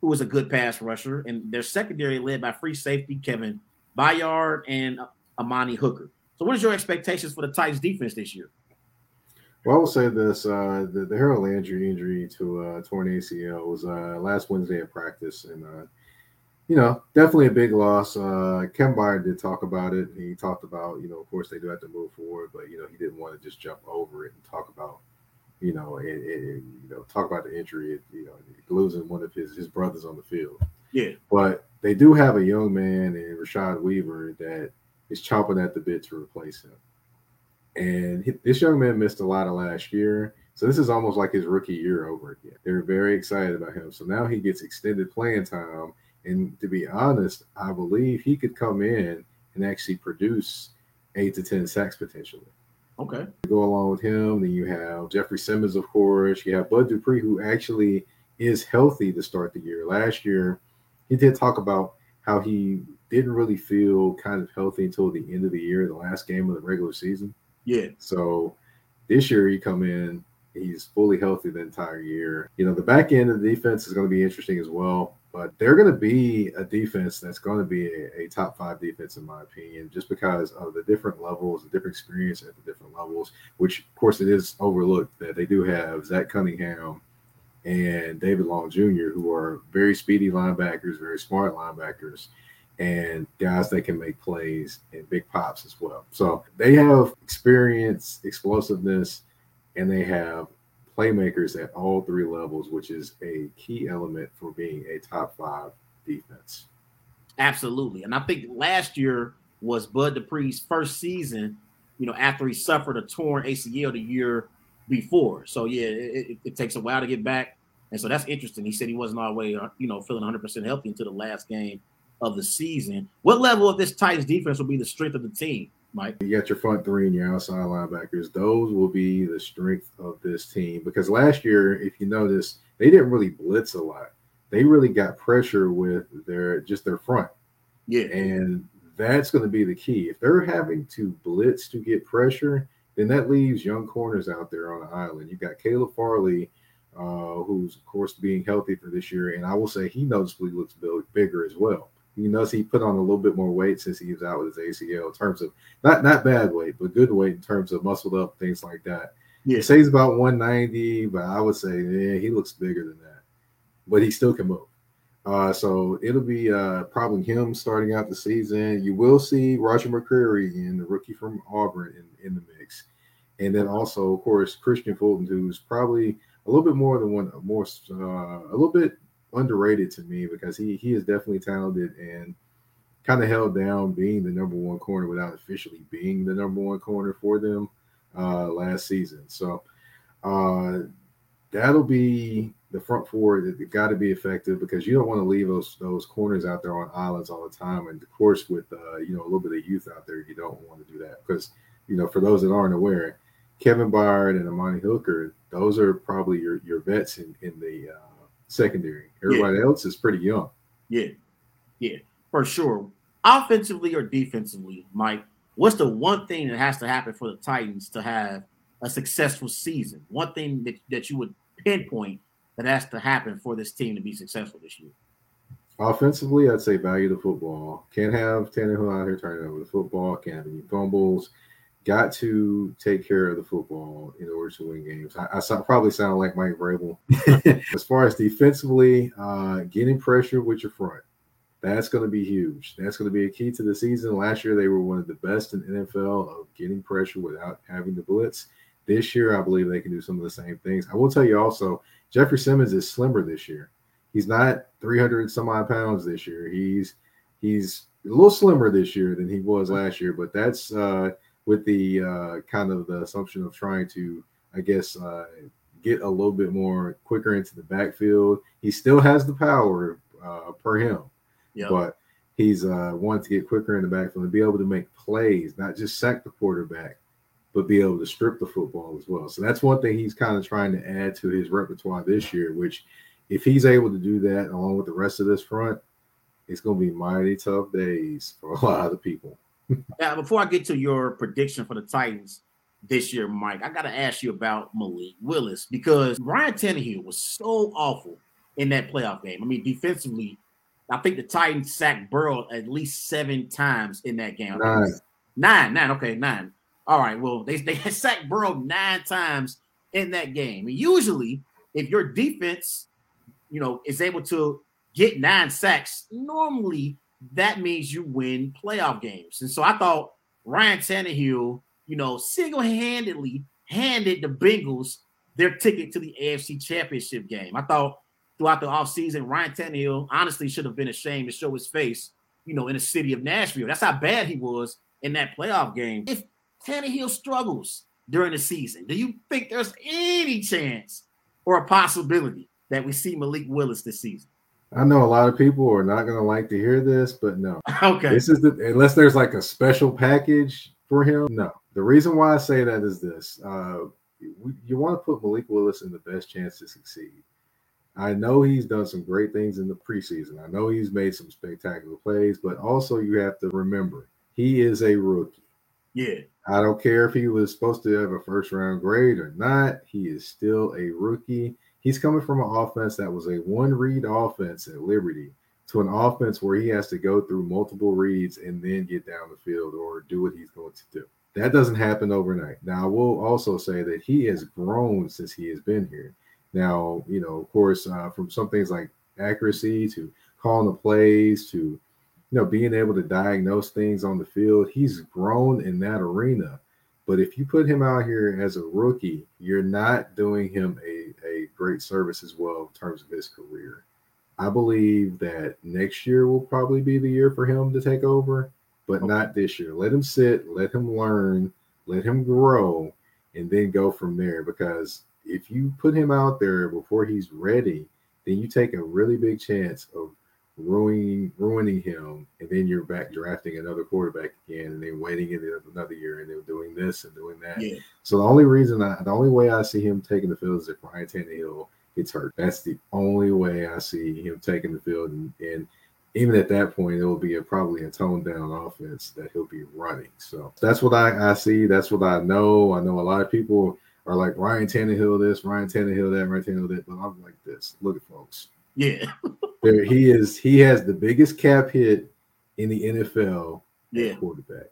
who is a good pass rusher, and their secondary led by free safety Kevin Byard and Amani Hooker. So, what is your expectations for the Titans defense this year? Well, I will say this: uh, the, the Harold Landry injury to uh, torn ACL was uh, last Wednesday at practice, and uh, you know, definitely a big loss. Uh, Ken Byard did talk about it. He talked about, you know, of course they do have to move forward, but you know, he didn't want to just jump over it and talk about, you know, and, and you know, talk about the injury. You know, losing one of his his brothers on the field. Yeah, but they do have a young man in Rashad Weaver that is chomping at the bit to replace him. And this young man missed a lot of last year. So this is almost like his rookie year over again. They're very excited about him. So now he gets extended playing time. And to be honest, I believe he could come in and actually produce eight to 10 sacks potentially. Okay. Go along with him. Then you have Jeffrey Simmons, of course. You have Bud Dupree, who actually is healthy to start the year. Last year, he did talk about how he didn't really feel kind of healthy until the end of the year, the last game of the regular season. Yeah. So this year he come in, he's fully healthy the entire year. You know, the back end of the defense is going to be interesting as well, but they're going to be a defense that's going to be a, a, top five defense in my opinion, just because of the different levels, the different experience at the different levels. Which, of course, it is overlooked that they do have Zach Cunningham and David Long Jr., who are very speedy linebackers, very smart linebackers and guys that can make plays and big pops as well. So they have experience, explosiveness, and they have playmakers at all three levels, which is a key element for being a top five defense. Absolutely. And I think last year was Bud Dupree's first season, you know, after he suffered a torn ACL the year before. So, yeah, it, it takes a while to get back. And so that's interesting. He said he wasn't way, uh, you know, feeling 100% healthy until the last game of the season. What level of this Titans defense will be the strength of the team, Mike? You got your front three and your outside linebackers. Those will be the strength of this team because last year, if you notice, they didn't really blitz a lot. They really got pressure with their just their front. Yeah. And that's going to be the key. If they're having to blitz to get pressure, then that leaves young corners out there on the island. You got Caleb Farley, uh, who's of course being healthy for this year, and I will say he noticeably looks bigger as well. You notice he put on a little bit more weight since he was out with his ACL in terms of not not bad weight, but good weight in terms of muscled up things like that. Yeah, say he's about 190, but I would say yeah, he looks bigger than that. But he still can move. Uh, so it'll be uh, probably him starting out the season. You will see Roger McCreary in the rookie from Auburn in, in the mix, and then also, of course, Kristian Fulton, who's probably a little bit more than one, more uh, a little bit underrated to me because he he is definitely talented and kind of held down being the number one corner without officially being the number one corner for them. uh, last season. So uh, that'll be the front four that got to be effective because you don't want to leave those those corners out there on islands all the time. And of course, with uh, you know a little bit of youth out there, you don't want to do that because you know for those that aren't aware, Kevin Byard and Amani Hooker, those are probably your your vets in in the uh, secondary. Everybody yeah. else is pretty young. Yeah, yeah, for sure. Offensively or defensively, Mike, what's the one thing that has to happen for the Titans to have a successful season? One thing that, that you would pinpoint that has to happen for this team to be successful this year? Offensively, I'd say value the football. Can't have Tannehill out here turning over the football. Can't have any fumbles. Got to take care of the football in order to win games. I, I probably sound like Mike Vrabel. (laughs) as far as defensively, uh, getting pressure with your front. That's going to be huge. That's going to be a key to the season. Last year, they were one of the best in NFL of getting pressure without having the blitz. This year, I believe they can do some of the same things. I will tell you also, Jeffrey Simmons is slimmer this year. He's not 300 some odd pounds this year. He's he's a little slimmer this year than he was last year, but that's uh, with the uh, kind of the assumption of trying to, I guess, uh, get a little bit more quicker into the backfield. He still has the power uh, per him, yep. but he's uh, wanting to get quicker in the backfield and be able to make plays, not just sack the quarterback, but be able to strip the football as well. So that's one thing he's kind of trying to add to his repertoire this year, which if he's able to do that along with the rest of this front, it's going to be mighty tough days for a lot of the people. Yeah, before I get to your prediction for the Titans this year, Mike, I got to ask you about Malik Willis because Ryan Tannehill was so awful in that playoff game. I mean, defensively, I think the Titans sacked Burrow at least seven times in that game. Nine. Nine, nine, okay, nine. All right. Well, they they (laughs) sacked Burrow nine times in that game. And usually, if your defense, you know, is able to get nine sacks, normally that means you win playoff games. And so I thought Ryan Tannehill, you know, single-handedly handed the Bengals their ticket to the AFC Championship game. I thought throughout the offseason, Ryan Tannehill honestly should have been ashamed to show his face, you know, in the city of Nashville. That's how bad he was in that playoff game. If Tannehill struggles during the season, do you think there's any chance or a possibility that we see Malik Willis this season? I know a lot of people are not going to like to hear this, but no. (laughs) Okay. This is the unless there's like a special package for him. No. The reason why I say that is this: uh, we, you want to put Malik Willis in the best chance to succeed. I know he's done some great things in the preseason. I know he's made some spectacular plays, but also you have to remember he is a rookie. Yeah. I don't care if he was supposed to have a first round grade or not. He is still a rookie. He's coming from an offense that was a one read offense at Liberty to an offense where he has to go through multiple reads and then get down the field or do what he's going to do. That doesn't happen overnight. Now, I will also say that he has grown since he has been here. Now, you know, of course, uh, from some things like accuracy to calling the plays to you know, being able to diagnose things on the field, he's grown in that arena. But if you put him out here as a rookie, you're not doing him a, a great service as well in terms of his career. I believe that next year will probably be the year for him to take over, but okay. not this year. Let him sit, let him learn, let him grow, and then go from there. Because if you put him out there before he's ready, then you take a really big chance of ruining ruining him, and then you're back drafting another quarterback again, and then waiting in another year, and then doing this and doing that. Yeah. So the only reason, I, the only way I see him taking the field is if Ryan Tannehill gets hurt. That's the only way I see him taking the field, and, and even at that point, it will be a, probably a toned down offense that he'll be running. So that's what I, I see. That's what I know. I know a lot of people are like Ryan Tannehill this, Ryan Tannehill that, Ryan Tannehill that, but I'm like this. Look at folks. Yeah. (laughs) there he is. He has the biggest cap hit in the NFL yeah. quarterback.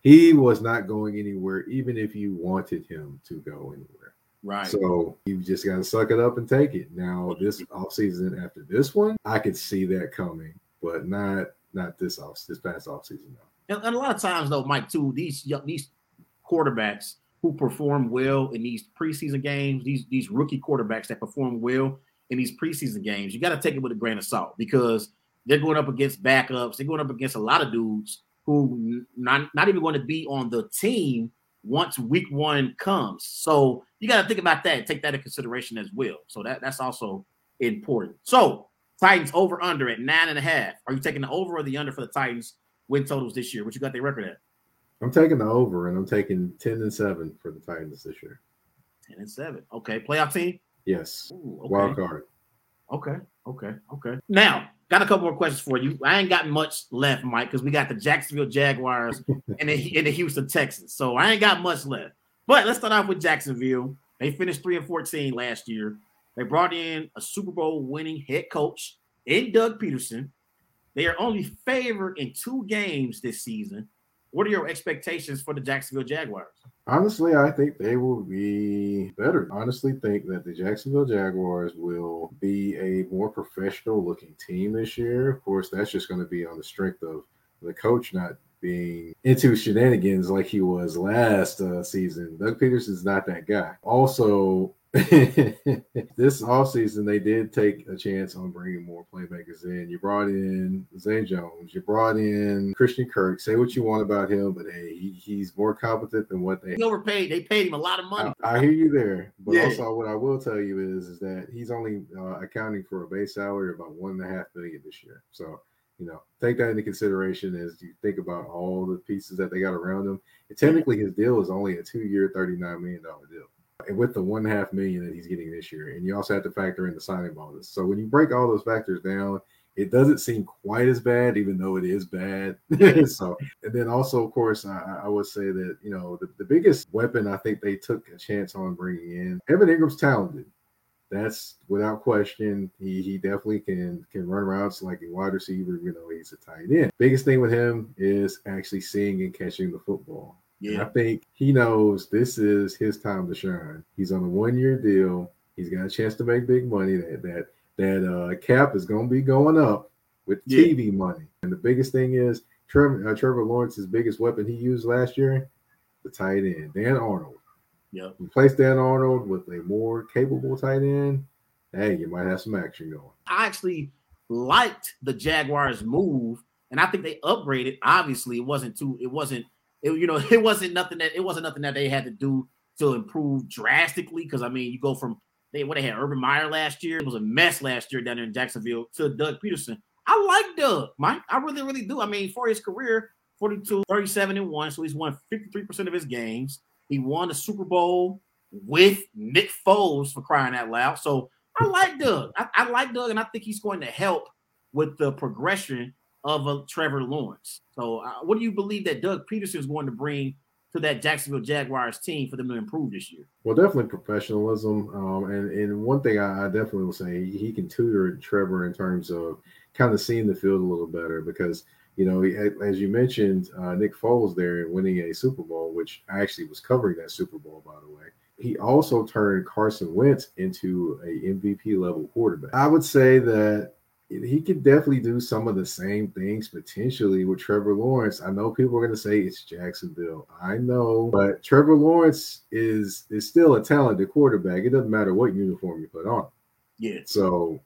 He was not going anywhere, even if you wanted him to go anywhere. Right. So you just got to suck it up and take it. Now, this offseason after this one, I could see that coming, but not not this off this past offseason. No. And, and a lot of times, though, Mike, too, these these quarterbacks who perform well in these preseason games, these these rookie quarterbacks that perform well in these preseason games, you got to take it with a grain of salt because they're going up against backups. They're going up against a lot of dudes who not not even going to be on the team once week one comes. So you got to think about that, take that in consideration as well. So that that's also important. So Titans over under at nine and a half. Are you taking the over or the under for the Titans win totals this year? What you got their record at? I'm taking the over, and I'm taking ten and seven for the Titans this year. Ten and seven. Okay, playoff team. Yes. Ooh, okay. Wild card. Okay. Okay. Okay. Now, got a couple more questions for you. I ain't got much left, Mike, because we got the Jacksonville Jaguars (laughs) and, the, and the Houston Texans. So I ain't got much left. But let's start off with Jacksonville. They finished 3 and 14 last year. They brought in a Super Bowl winning head coach in Doug Pederson. They are only favored in two games this season. What are your expectations for the Jacksonville Jaguars? Honestly, I think they will be better. Honestly, think that the Jacksonville Jaguars will be a more professional looking team this year. Of course, that's just going to be on the strength of the coach not being into shenanigans like he was last uh, season. Doug Pederson's not that guy. Also, (laughs) this offseason, they did take a chance on bringing more playmakers in. You brought in Zay Jones, you brought in Christian Kirk. Say what you want about him, but hey, he, he's more competent than what they he overpaid. They paid him a lot of money. I, I hear you there, but yeah. also what I will tell you is, is that he's only uh, accounting for a base salary of about one and a half million this year. So you know, take that into consideration as you think about all the pieces that they got around him. And technically, his deal is only a two-year, thirty-nine million dollar deal with the one half million that he's getting this year. And you also have to factor in the signing bonus. So when you break all those factors down, it doesn't seem quite as bad, even though it is bad. (laughs) so, and then also, of course, I, I would say that you know the, the biggest weapon I think they took a chance on bringing in Evan Engram's talented. That's without question. He he definitely can can run routes like a wide receiver. You know, he's a tight end. Biggest thing with him is actually seeing and catching the football. Yeah. I think he knows this is his time to shine. He's on a one year deal. He's got a chance to make big money. That that that uh, cap is going to be going up with yeah. TV money. And the biggest thing is Trevor uh, Trevor Lawrence's biggest weapon he used last year, the tight end, Dan Arnold. Yeah. Replace Dan Arnold with a more capable tight end. Hey, you might have some action going. I actually liked the Jaguars' move, and I think they upgraded. Obviously, it wasn't too. It wasn't it, you know, (laughs) it wasn't nothing that it wasn't nothing that they had to do to improve drastically. Because I mean, you go from they what they had Urban Meyer last year, it was a mess last year down there in Jacksonville to Doug Pederson. I like Doug, Mike. I really, really do. I mean, for his career, 42, 37 and 1. So he's won 53% of his games. He won the Super Bowl with Nick Foles for crying out loud. So I like Doug. I, I like Doug, and I think he's going to help with the progression of a Trevor Lawrence. So, uh, what do you believe that Doug Pederson is going to bring to that Jacksonville Jaguars team for them to improve this year? Well, definitely professionalism. Um, and and one thing I, I, definitely will say he can tutor Trevor in terms of kind of seeing the field a little better because you know as you mentioned uh, Nick Foles there winning a Super Bowl, which I actually was covering that Super Bowl by the way. He also turned Carson Wentz into a MVP level quarterback. I would say that he could definitely do some of the same things potentially with Trevor Lawrence. I know people are going to say it's Jacksonville. I know, but Trevor Lawrence is is still a talented quarterback. It doesn't matter what uniform you put on. Yeah. So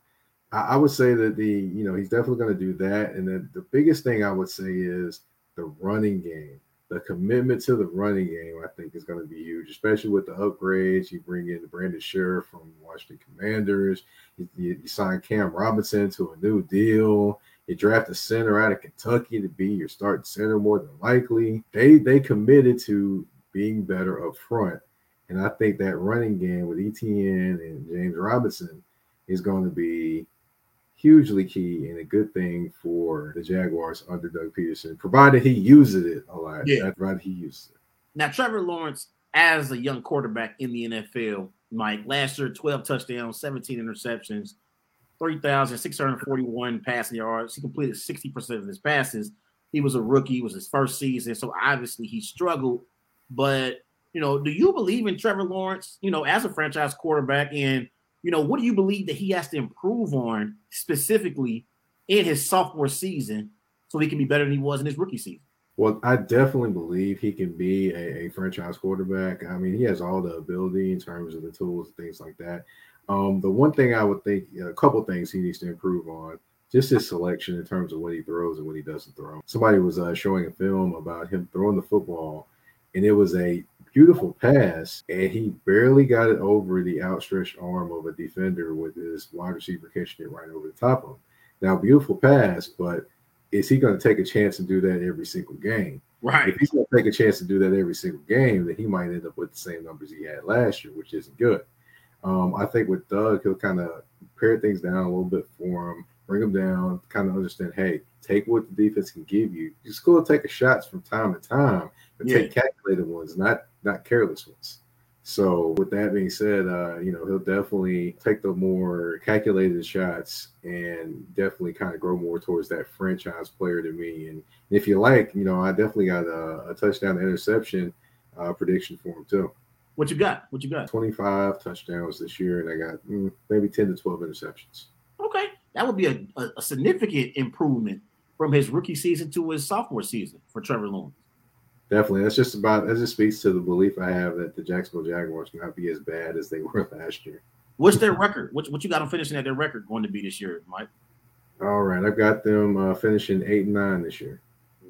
I, I would say that the you know he's definitely going to do that. And then the biggest thing I would say is the running game the commitment to the running game, I think, is going to be huge, especially with the upgrades. You bring in Brandon Scherff from Washington Commanders. You, you, you, sign Cam Robinson to a new deal. You draft a center out of Kentucky to be your starting center more than likely. They they committed to being better up front, and I think that running game with ETN and James Robinson is going to be hugely key and a good thing for the Jaguars under Doug Pederson, provided he uses it a lot. Yeah. Provided he uses it. Now, Trevor Lawrence, as a young quarterback in the NFL, Mike, last year, 12 touchdowns, 17 interceptions, 3,641 passing yards. He completed 60% of his passes. He was a rookie, it was his first season. So obviously he struggled. But, you know, do you believe in Trevor Lawrence, you know, as a franchise quarterback? And you know, what do you believe that he has to improve on specifically in his sophomore season so he can be better than he was in his rookie season? Well, I definitely believe he can be a, a franchise quarterback. I mean, he has all the ability in terms of the tools and things like that. Um, the one thing I would think, a couple things he needs to improve on, just his selection in terms of what he throws and what he doesn't throw. Somebody was uh, showing a film about him throwing the football, and it was a beautiful pass, and he barely got it over the outstretched arm of a defender with his wide receiver catching it right over the top of him. Now, beautiful pass, but is he going to take a chance and do that every single game? Right. If he's going to take a chance to do that every single game, then he might end up with the same numbers he had last year, which isn't good. Um, I think with Doug, he'll kind of pare things down a little bit for him, bring him down, kind of understand, hey, take what the defense can give you. You just go take a shots from time to time, but yeah. take calculated ones, not not careless ones. So with that being said, uh, you know, he'll definitely take the more calculated shots and definitely kind of grow more towards that franchise player to me. And if you like, you know, I definitely got a, a touchdown interception uh, prediction for him too. What you got? What you got? 25 touchdowns this year, and I got mm, maybe 10 to 12 interceptions. Okay. That would be a, a, a, significant improvement from his rookie season to his sophomore season for Trevor Lawrence. Definitely. That's just about that just speaks to the belief I have that the Jacksonville Jaguars cannot be as bad as they were (laughs) last year. What's their record? What, what you got them finishing at their record going to be this year, Mike? All right. I've got them uh, finishing eight and nine this year.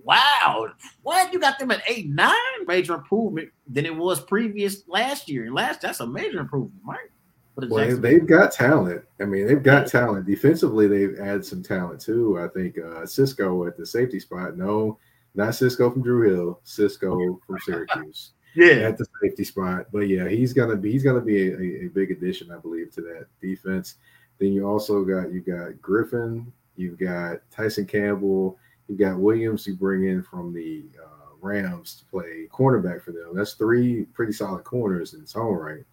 Wow. What? You got them at eight, nine? Major improvement than it was previous last year. And last that's a major improvement, Mike. Well, they've got talent. I mean, they've got talent. Defensively, they've added some talent too. I think uh, Cisco at the safety spot. No, not Cisco from Drew Hill. Cisco from Syracuse. yeah, at the safety spot. But yeah, he's gonna be he's gonna be a, a, big addition, I believe, to that defense. Then you also got you got Griffin, you've got Tyson Campbell, you got Williams. You bring in from the uh, Rams to play cornerback for them. That's three pretty solid corners in its own right.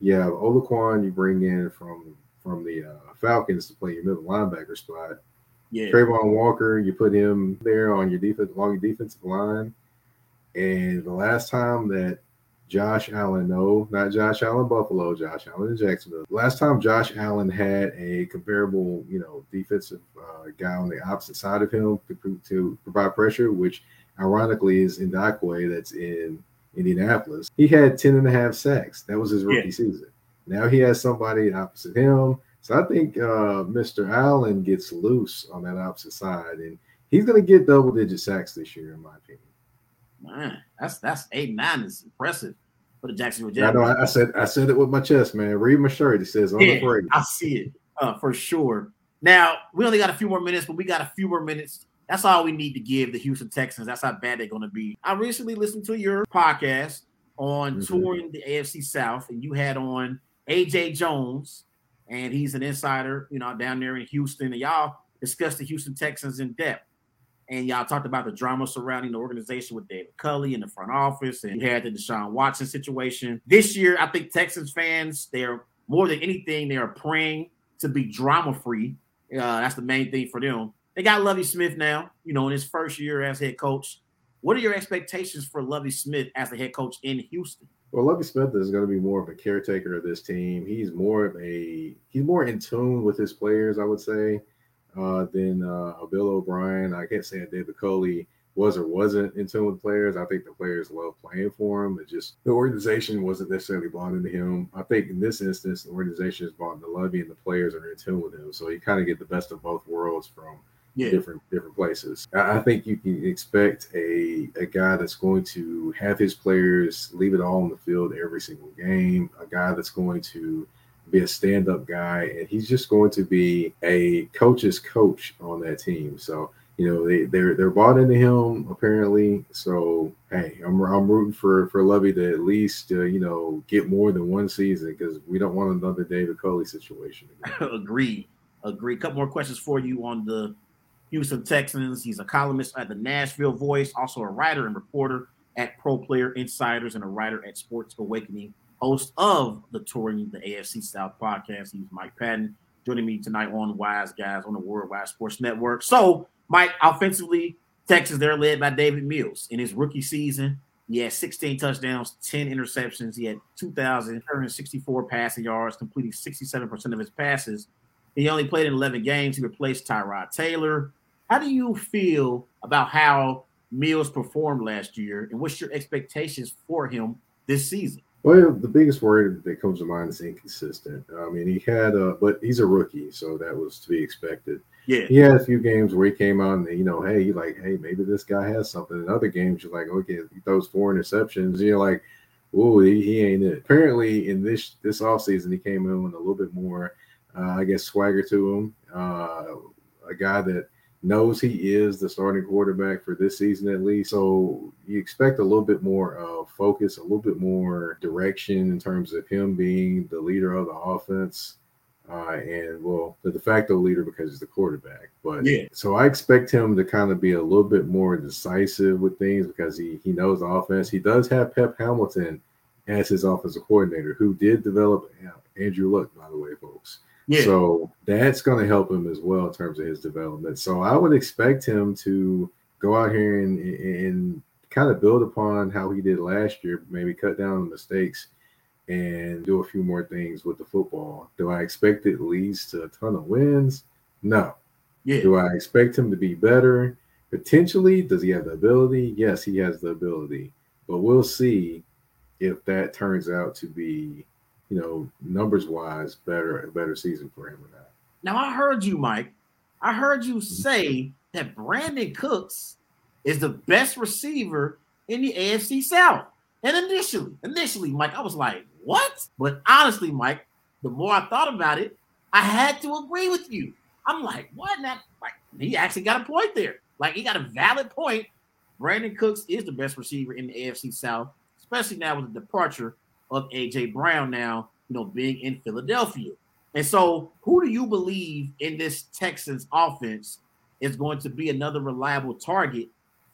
You have Oluokun you bring in from from the uh, Falcons to play your middle linebacker spot. Yeah. Travon Walker, you put him there on your defense along your defensive line. And the last time that Josh Allen, no, not Josh Allen Buffalo, Josh Allen in Jacksonville. Last time Josh Allen had a comparable, you know, defensive uh, guy on the opposite side of him to, to provide pressure, which ironically is Ngakoue that's in Indianapolis. He had 10 and a half sacks. That was his rookie yeah. season. Now he has somebody opposite him. So I think uh, Mr. Allen gets loose on that opposite side, and he's going to get double digit sacks this year, in my opinion. Man, that's that's eight nine is impressive for the Jacksonville Jaguars. I know. I, said I said it with my chest, man. Read my shirt. It says unafraid. Yeah, I see it uh, for sure. Now we only got a few more minutes, but we got a few more minutes that's all we need to give the Houston Texans. That's how bad they're going to be. I recently listened to your podcast on mm-hmm. touring the AFC South, and you had on AJ Jones, and he's an insider, you know, down there in Houston. And y'all discussed the Houston Texans in depth. And y'all talked about the drama surrounding the organization with David Culley in the front office, and you had the Deshaun Watson situation. This year, I think Texans fans, they're more than anything, they are praying to be drama free. Uh, that's the main thing for them. They got Lovie Smith now, you know, in his first year as head coach. What are your expectations for Lovie Smith as the head coach in Houston? Well, Lovie Smith is going to be more of a caretaker of this team. He's more of a he's more in tune with his players, I would say, uh, than uh, Bill O'Brien. I can't say that David Culley was or wasn't in tune with players. I think the players love playing for him. It just the organization wasn't necessarily bought into him. I think in this instance, the organization is bought into Lovie, and the players are in tune with him. So you kind of get the best of both worlds from yeah. different different places. I think you can expect a a guy that's going to have his players leave it all on the field every single game. A guy that's going to be a stand up guy, and he's just going to be a coach's coach on that team. So you know they they're they're bought into him apparently. So hey, I'm I'm rooting for for Lovie to at least uh, you know get more than one season because we don't want another David Culley situation. (laughs) Agreed. Agree. A couple more questions for you on the Houston Texans. He's a columnist at the Nashville Voice, also a writer and reporter at Pro Player Insiders, and a writer at Sports Awakening, host of the Touring the AFC South podcast. He's Mike Patton, joining me tonight on Wise Guys on the Worldwide Sports Network. So, Mike, offensively, Texas, they're led by Davis Mills. In his rookie season, he had 16 touchdowns, 10 interceptions. He had 2,164 passing yards, completing 67% of his passes. He only played in 11 games. He replaced Tyrod Taylor. How do you feel about how Mills performed last year, and what's your expectations for him this season? Well, the biggest worry that comes to mind is inconsistent. I mean, he had, a, but he's a rookie, so that was to be expected. Yeah, he had a few games where he came out and you know, hey, you like, hey, maybe this guy has something. In other games, you're like, okay, he throws four interceptions. You're like, oh, he, he, ain't it. Apparently, in this this offseason, he came in with a little bit more, uh, I guess, swagger to him. Uh, a guy that knows he is the starting quarterback for this season at least. So you expect a little bit more uh, focus, a little bit more direction in terms of him being the leader of the offense. Uh, and well, the de facto leader because he's the quarterback. But yeah, so I expect him to kind of be a little bit more decisive with things because he he knows the offense. He does have Pep Hamilton as his offensive coordinator, who did develop Andrew Luck, by the way, folks. Yeah. So that's going to help him as well in terms of his development. So I would expect him to go out here and, and kind of build upon how he did last year, maybe cut down on mistakes and do a few more things with the football. Do I expect it leads to a ton of wins? No. Yeah. Do I expect him to be better? Potentially. Does he have the ability? Yes, he has the ability. But we'll see if that turns out to be you know, numbers wise, better a better season for him or not. Now I heard you, Mike. I heard you mm-hmm. say that Brandin Cooks is the best receiver in the AFC South. And initially, initially, Mike, I was like, what? But honestly, Mike, the more I thought about it, I had to agree with you. I'm like, what? Now, like, he actually got a point there. Like, he got a valid point. Brandin Cooks is the best receiver in the AFC South, especially now with the departure of AJ Brown now, you know, being in Philadelphia. And so, who do you believe in this Texans offense is going to be another reliable target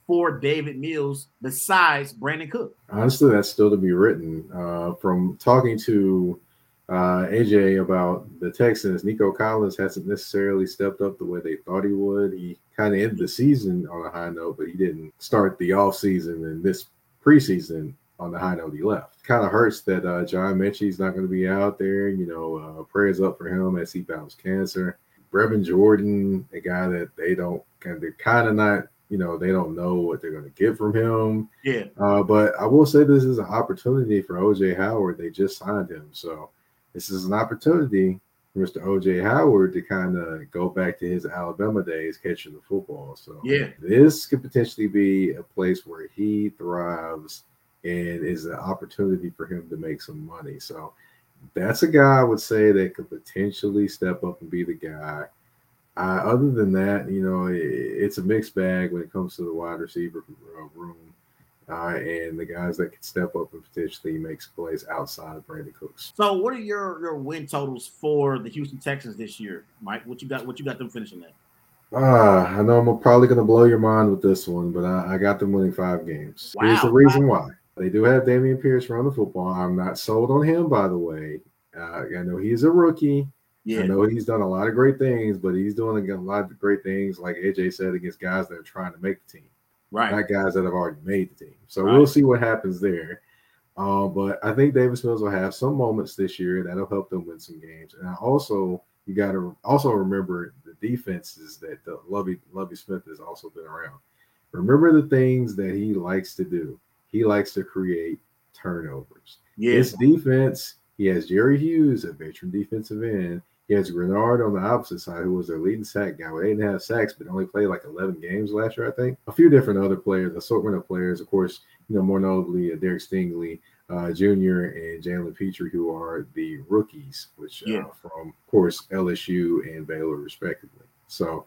for Davis Mills besides Brandin Cook? Honestly, that's still to be written. Uh, from talking to uh, AJ about the Texans, Nico Collins hasn't necessarily stepped up the way they thought he would. He kind of ended the season on a high note, but he didn't start the off season and this preseason on the high note he left. Kind of hurts that uh, John Metchie's not going to be out there. You know, uh, prayers up for him as he battles cancer. Brevin Jordan, a guy that they don't kind of kind of not, you know, they don't know what they're going to get from him. Yeah. Uh, but I will say this is an opportunity for OJ Howard. They just signed him, so this is an opportunity for Mr. OJ Howard to kind of go back to his Alabama days catching the football. So yeah, this could potentially be a place where he thrives and is an opportunity for him to make some money. So that's a guy I would say that could potentially step up and be the guy. Uh, other than that, you know, it, it's a mixed bag when it comes to the wide receiver uh, room. Uh, and the guys that can step up and potentially make plays outside of Brandin Cooks. So, what are your your win totals for the Houston Texans this year, Mike? What you got? What you got them finishing at? Ah, I know I'm probably going to blow your mind with this one, but I, I got them winning five games. Wow. Here's the reason why. They do have Dameon Pierce run the football. I'm not sold on him, by the way. Uh, I know he's a rookie. Yeah. I know he's done a lot of great things, but he's doing a lot of great things, like AJ said, against guys that are trying to make the team, right? Not guys that have already made the team. So right. we'll see what happens there. Uh, but I think Davis Mills will have some moments this year that'll help them win some games. And I also you got to also remember the defenses that the Lovie Lovie Smith has also been around. Remember the things that he likes to do he likes to create turnovers. Yeah. His defense, he has Jerry Hughes, a veteran defensive end. He has Greenard on the opposite side, who was their leading sack guy with eight and a half sacks, but only played like 11 games last year, I think. A few different other players, assortment of players. Of course, you know, more notably, uh, Derek Stingley uh, Jr. and Jalen Pitre, who are the rookies, which uh, yeah. uh, from, of course, LSU and Baylor, respectively. So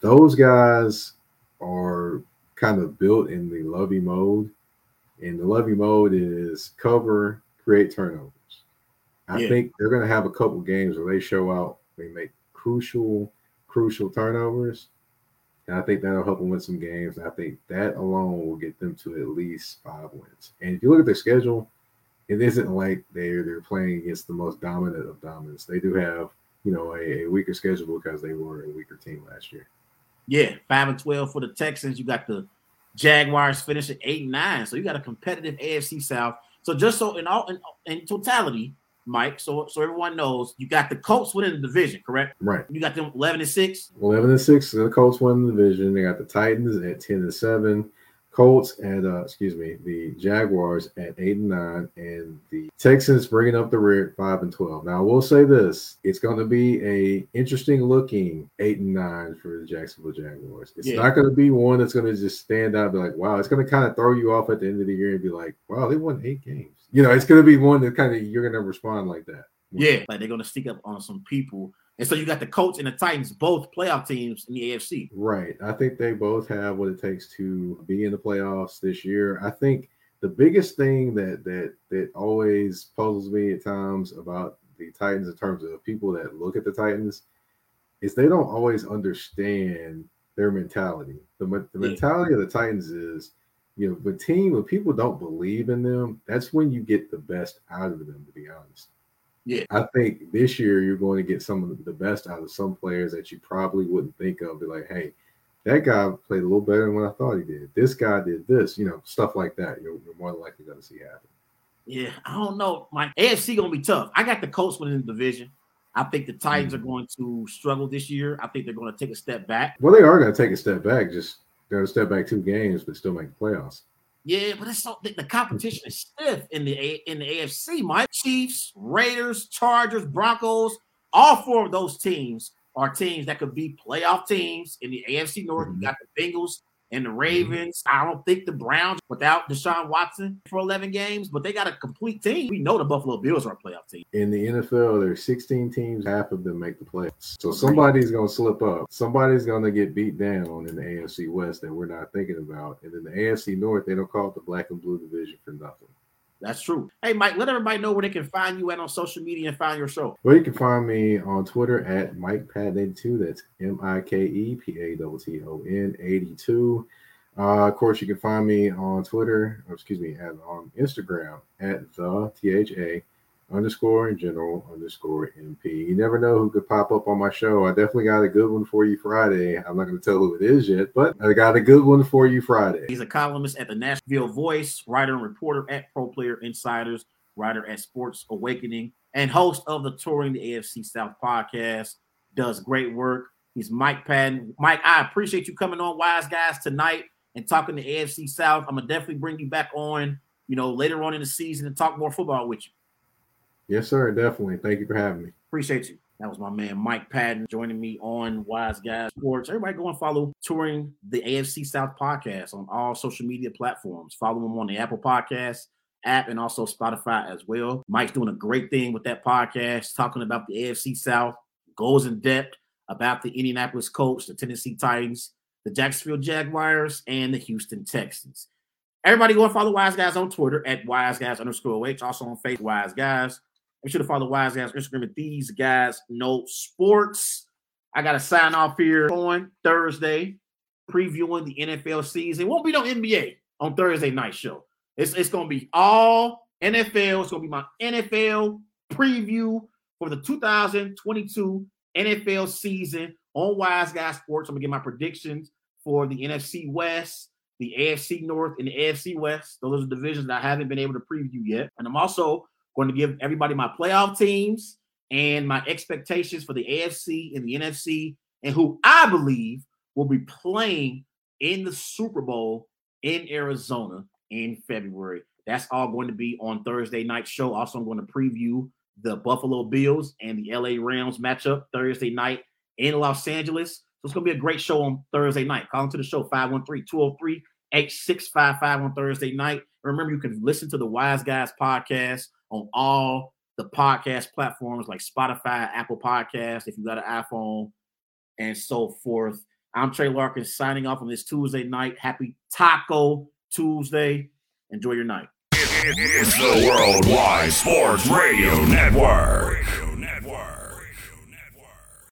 those guys are kind of built in the Lovie mode and the Lovie mode is cover, create turnovers. I yeah. think they're going to have a couple games where they show out, they make crucial, crucial turnovers. And I think that'll help them win some games. I think that alone will get them to at least five wins. And if you look at their schedule, it isn't like they're they're playing against the most dominant of dominants. They do have, you know, a, a weaker schedule because they were a weaker team last year. Yeah, five and twelve for the Texans. You got the Jaguars finish at eight and nine. So you got a competitive AFC South. So just so in all in, in totality, Mike, so so everyone knows you got the Colts winning the division, correct? Right. You got them 11 and 6. 11 and 6. The Colts win the division. They got the Titans at 10 and 7. Colts at uh, excuse me, the Jaguars at eight and nine, and the Texans bringing up the rear at five and twelve. Now I will say this: it's going to be a interesting looking eight and nine for the Jacksonville Jaguars. It's yeah. not going to be one that's going to just stand out, be like, wow. It's going to kind of throw you off at the end of the year and be like, wow, they won eight games. You know, it's going to be one that kind of you're going to respond like that. Yeah, like they're going to stick up on some people and so you got the Colts and the Titans, both playoff teams in the AFC. Right. I think they both have what it takes to be in the playoffs this year. I think the biggest thing that that that always puzzles me at times about the Titans in terms of people that look at the Titans is they don't always understand their mentality. The, the mentality of the Titans is, you know, the team when people don't believe in them, that's when you get the best out of them, to be honest. Yeah. I think this year you're going to get some of the best out of some players that you probably wouldn't think of. Be like, hey, that guy played a little better than what I thought he did. This guy did this, you know, stuff like that. You're, you're more likely going to see happen. Yeah, I don't know. My AFC gonna be tough. I got the Colts winning the division. I think the Titans mm-hmm. are going to struggle this year. I think they're going to take a step back. Well, they are going to take a step back. Just they're going to step back two games, but still make the playoffs. Yeah, but it's so the, competition is stiff in the A, in the AFC. My Chiefs, Raiders, Chargers, Broncos, all four of those teams are teams that could be playoff teams in the AFC North. Mm-hmm. You got the Bengals, and the mm-hmm. Ravens. I don't think the Browns without Deshaun Watson for 11 games, but they got a complete team. We know the Buffalo Bills are a playoff team. In the NFL, there's 16 teams, half of them make the playoffs. So somebody's going to slip up. Somebody's going to get beat down in the AFC West that we're not thinking about. And in the AFC North, they don't call it the black and blue division for nothing. That's true. Hey, Mike, let everybody know where they can find you at on social media and find your show. Well, you can find me on Twitter at Mike Patton 82. That's M I K E P A T T O N 82. Uh, of course, you can find me on Twitter, excuse me, at, on Instagram at the THA underscore in general underscore MP. You never know who could pop up on my show. I definitely got a good one for you Friday. I'm not going to tell who it is yet, but I got a good one for you Friday. He's a columnist at the Nashville Voice, writer and reporter at Pro Player Insiders, writer at Sports Awakening, and host of the Touring the AFC South podcast. Does great work. He's Mike Patton. Mike, I appreciate you coming on Wise Guys tonight and talking the AFC South. I'm gonna definitely bring you back on, you know, later on in the season and talk more football with you. Yes, sir. Definitely. Thank you for having me. Appreciate you. That was my man Mike Patton joining me on Wise Guys Sports. Everybody go and follow Touring the AFC South podcast on all social media platforms. Follow him on the Apple Podcast app and also Spotify as well. Mike's doing a great thing with that podcast, talking about the AFC South, goes in depth about the Indianapolis Colts, the Tennessee Titans, the Jacksonville Jaguars, and the Houston Texans. Everybody go and follow Wise Guys on Twitter at Wise Guys underscore H. Also on Facebook, Wise Guys. Make sure to follow Wise Guys Instagram at These Guys Know Sports. I got to sign off here on Thursday, previewing the NFL season. Won't be no NBA on Thursday night show. It's, it's going to be all NFL. It's going to be my NFL preview for the 2022 NFL season on Wise Guy Sports. I'm gonna get my predictions for the NFC West, the AFC North, and the AFC West. Those are divisions that I haven't been able to preview yet. And I'm also going to give everybody my playoff teams and my expectations for the AFC and the NFC, and who I believe will be playing in the Super Bowl in Arizona in February. That's all going to be on Thursday night show. Also, I'm going to preview the Buffalo Bills and the LA Rams matchup Thursday night in Los Angeles. So it's going to be a great show on Thursday night. Call into the show 513 203 8655 on Thursday night. Remember, you can listen to the Wise Guys podcast on all the podcast platforms like Spotify, Apple Podcast, if you got an iPhone, and so forth. I'm Trey Larkin signing off on this Tuesday night. Happy Taco Tuesday. Enjoy your night. It's the Worldwide Sports Radio Network.